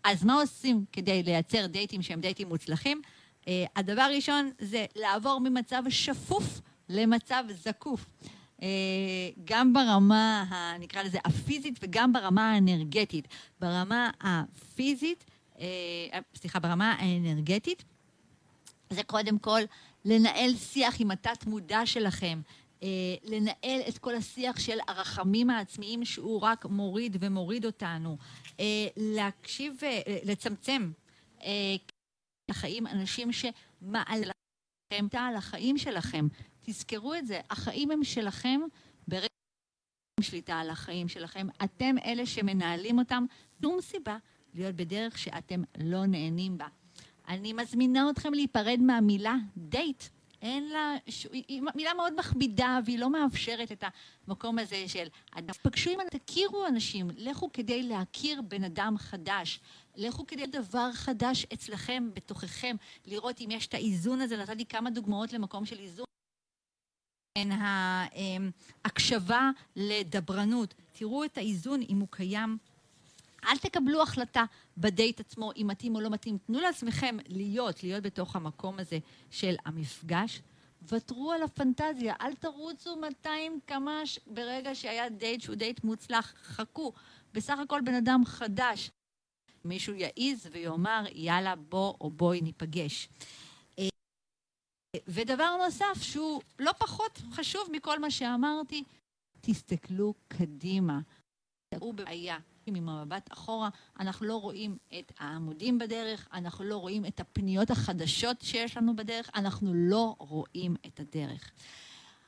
אז מה עושים כדי לייצר דייטים שהם דייטים מוצלחים? Uh, הדבר הראשון זה לעבור ממצב שפוף למצב זקוף. Uh, גם ברמה, נקרא לזה, הפיזית וגם ברמה האנרגטית. ברמה הפיזית, uh, סליחה, ברמה האנרגטית, זה קודם כל לנהל שיח עם התת-מודע שלכם. אה, לנהל את כל השיח של הרחמים העצמיים שהוא רק מוריד ומוריד אותנו, אה, להקשיב, אה, לצמצם אה, לחיים אנשים שמעל לכם, על החיים שלכם. תזכרו את זה, החיים הם שלכם ברגע שליטה על החיים שלכם. אתם אלה שמנהלים אותם, שום סיבה להיות בדרך שאתם לא נהנים בה. אני מזמינה אתכם להיפרד מהמילה דייט. אין לה, ש... היא מילה מאוד מכבידה והיא לא מאפשרת את המקום הזה של אדם. פגשו אם תכירו אנשים, לכו כדי להכיר בן אדם חדש, לכו כדי דבר חדש אצלכם, בתוככם, לראות אם יש את האיזון הזה, נתתי כמה דוגמאות למקום של איזון. בין ההקשבה לדברנות, תראו את האיזון אם הוא קיים. אל תקבלו החלטה בדייט עצמו אם מתאים או לא מתאים. תנו לעצמכם להיות, להיות בתוך המקום הזה של המפגש. ותרו על הפנטזיה, אל תרוצו 200 קמ"ש ברגע שהיה דייט שהוא דייט מוצלח. חכו, בסך הכל בן אדם חדש. מישהו יעיז ויאמר, יאללה, בוא או בואי ניפגש. ודבר נוסף שהוא לא פחות חשוב מכל מה שאמרתי, תסתכלו קדימה. תראו בבעיה. עם המבט אחורה, אנחנו לא רואים את העמודים בדרך, אנחנו לא רואים את הפניות החדשות שיש לנו בדרך, אנחנו לא רואים את הדרך.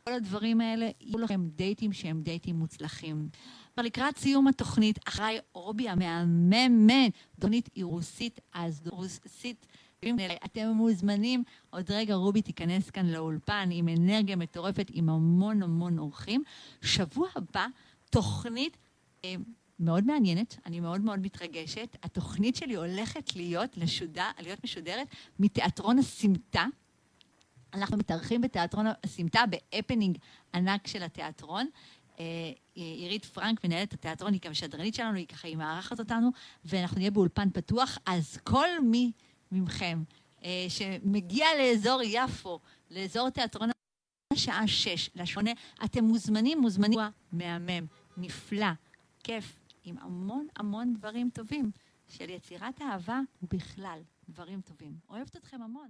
כל הדברים האלה יהיו לכם דייטים שהם דייטים מוצלחים. כבר לקראת סיום התוכנית, אחריי רובי המהממת, תוכנית היא רוסית, רוסית. אתם מוזמנים, עוד רגע רובי תיכנס כאן לאולפן עם אנרגיה מטורפת, עם המון המון אורחים. שבוע הבא, תוכנית אה, מאוד מעניינת, אני מאוד מאוד מתרגשת. התוכנית שלי הולכת להיות, לשודה, להיות משודרת מתיאטרון הסמטה. אנחנו מתארחים בתיאטרון הסמטה, בהפנינג ענק של התיאטרון. עירית פרנק, מנהלת התיאטרון, היא גם שדרנית שלנו, היא ככה, היא מארחת אותנו, ואנחנו נהיה באולפן פתוח, אז כל מי ממכם שמגיע לאזור יפו, לאזור תיאטרון השעה שש, לשמונה, אתם מוזמנים, מוזמנים, מהמם, נפלא, כיף, עם המון המון דברים טובים של יצירת אהבה ובכלל דברים טובים. אוהבת אתכם המון.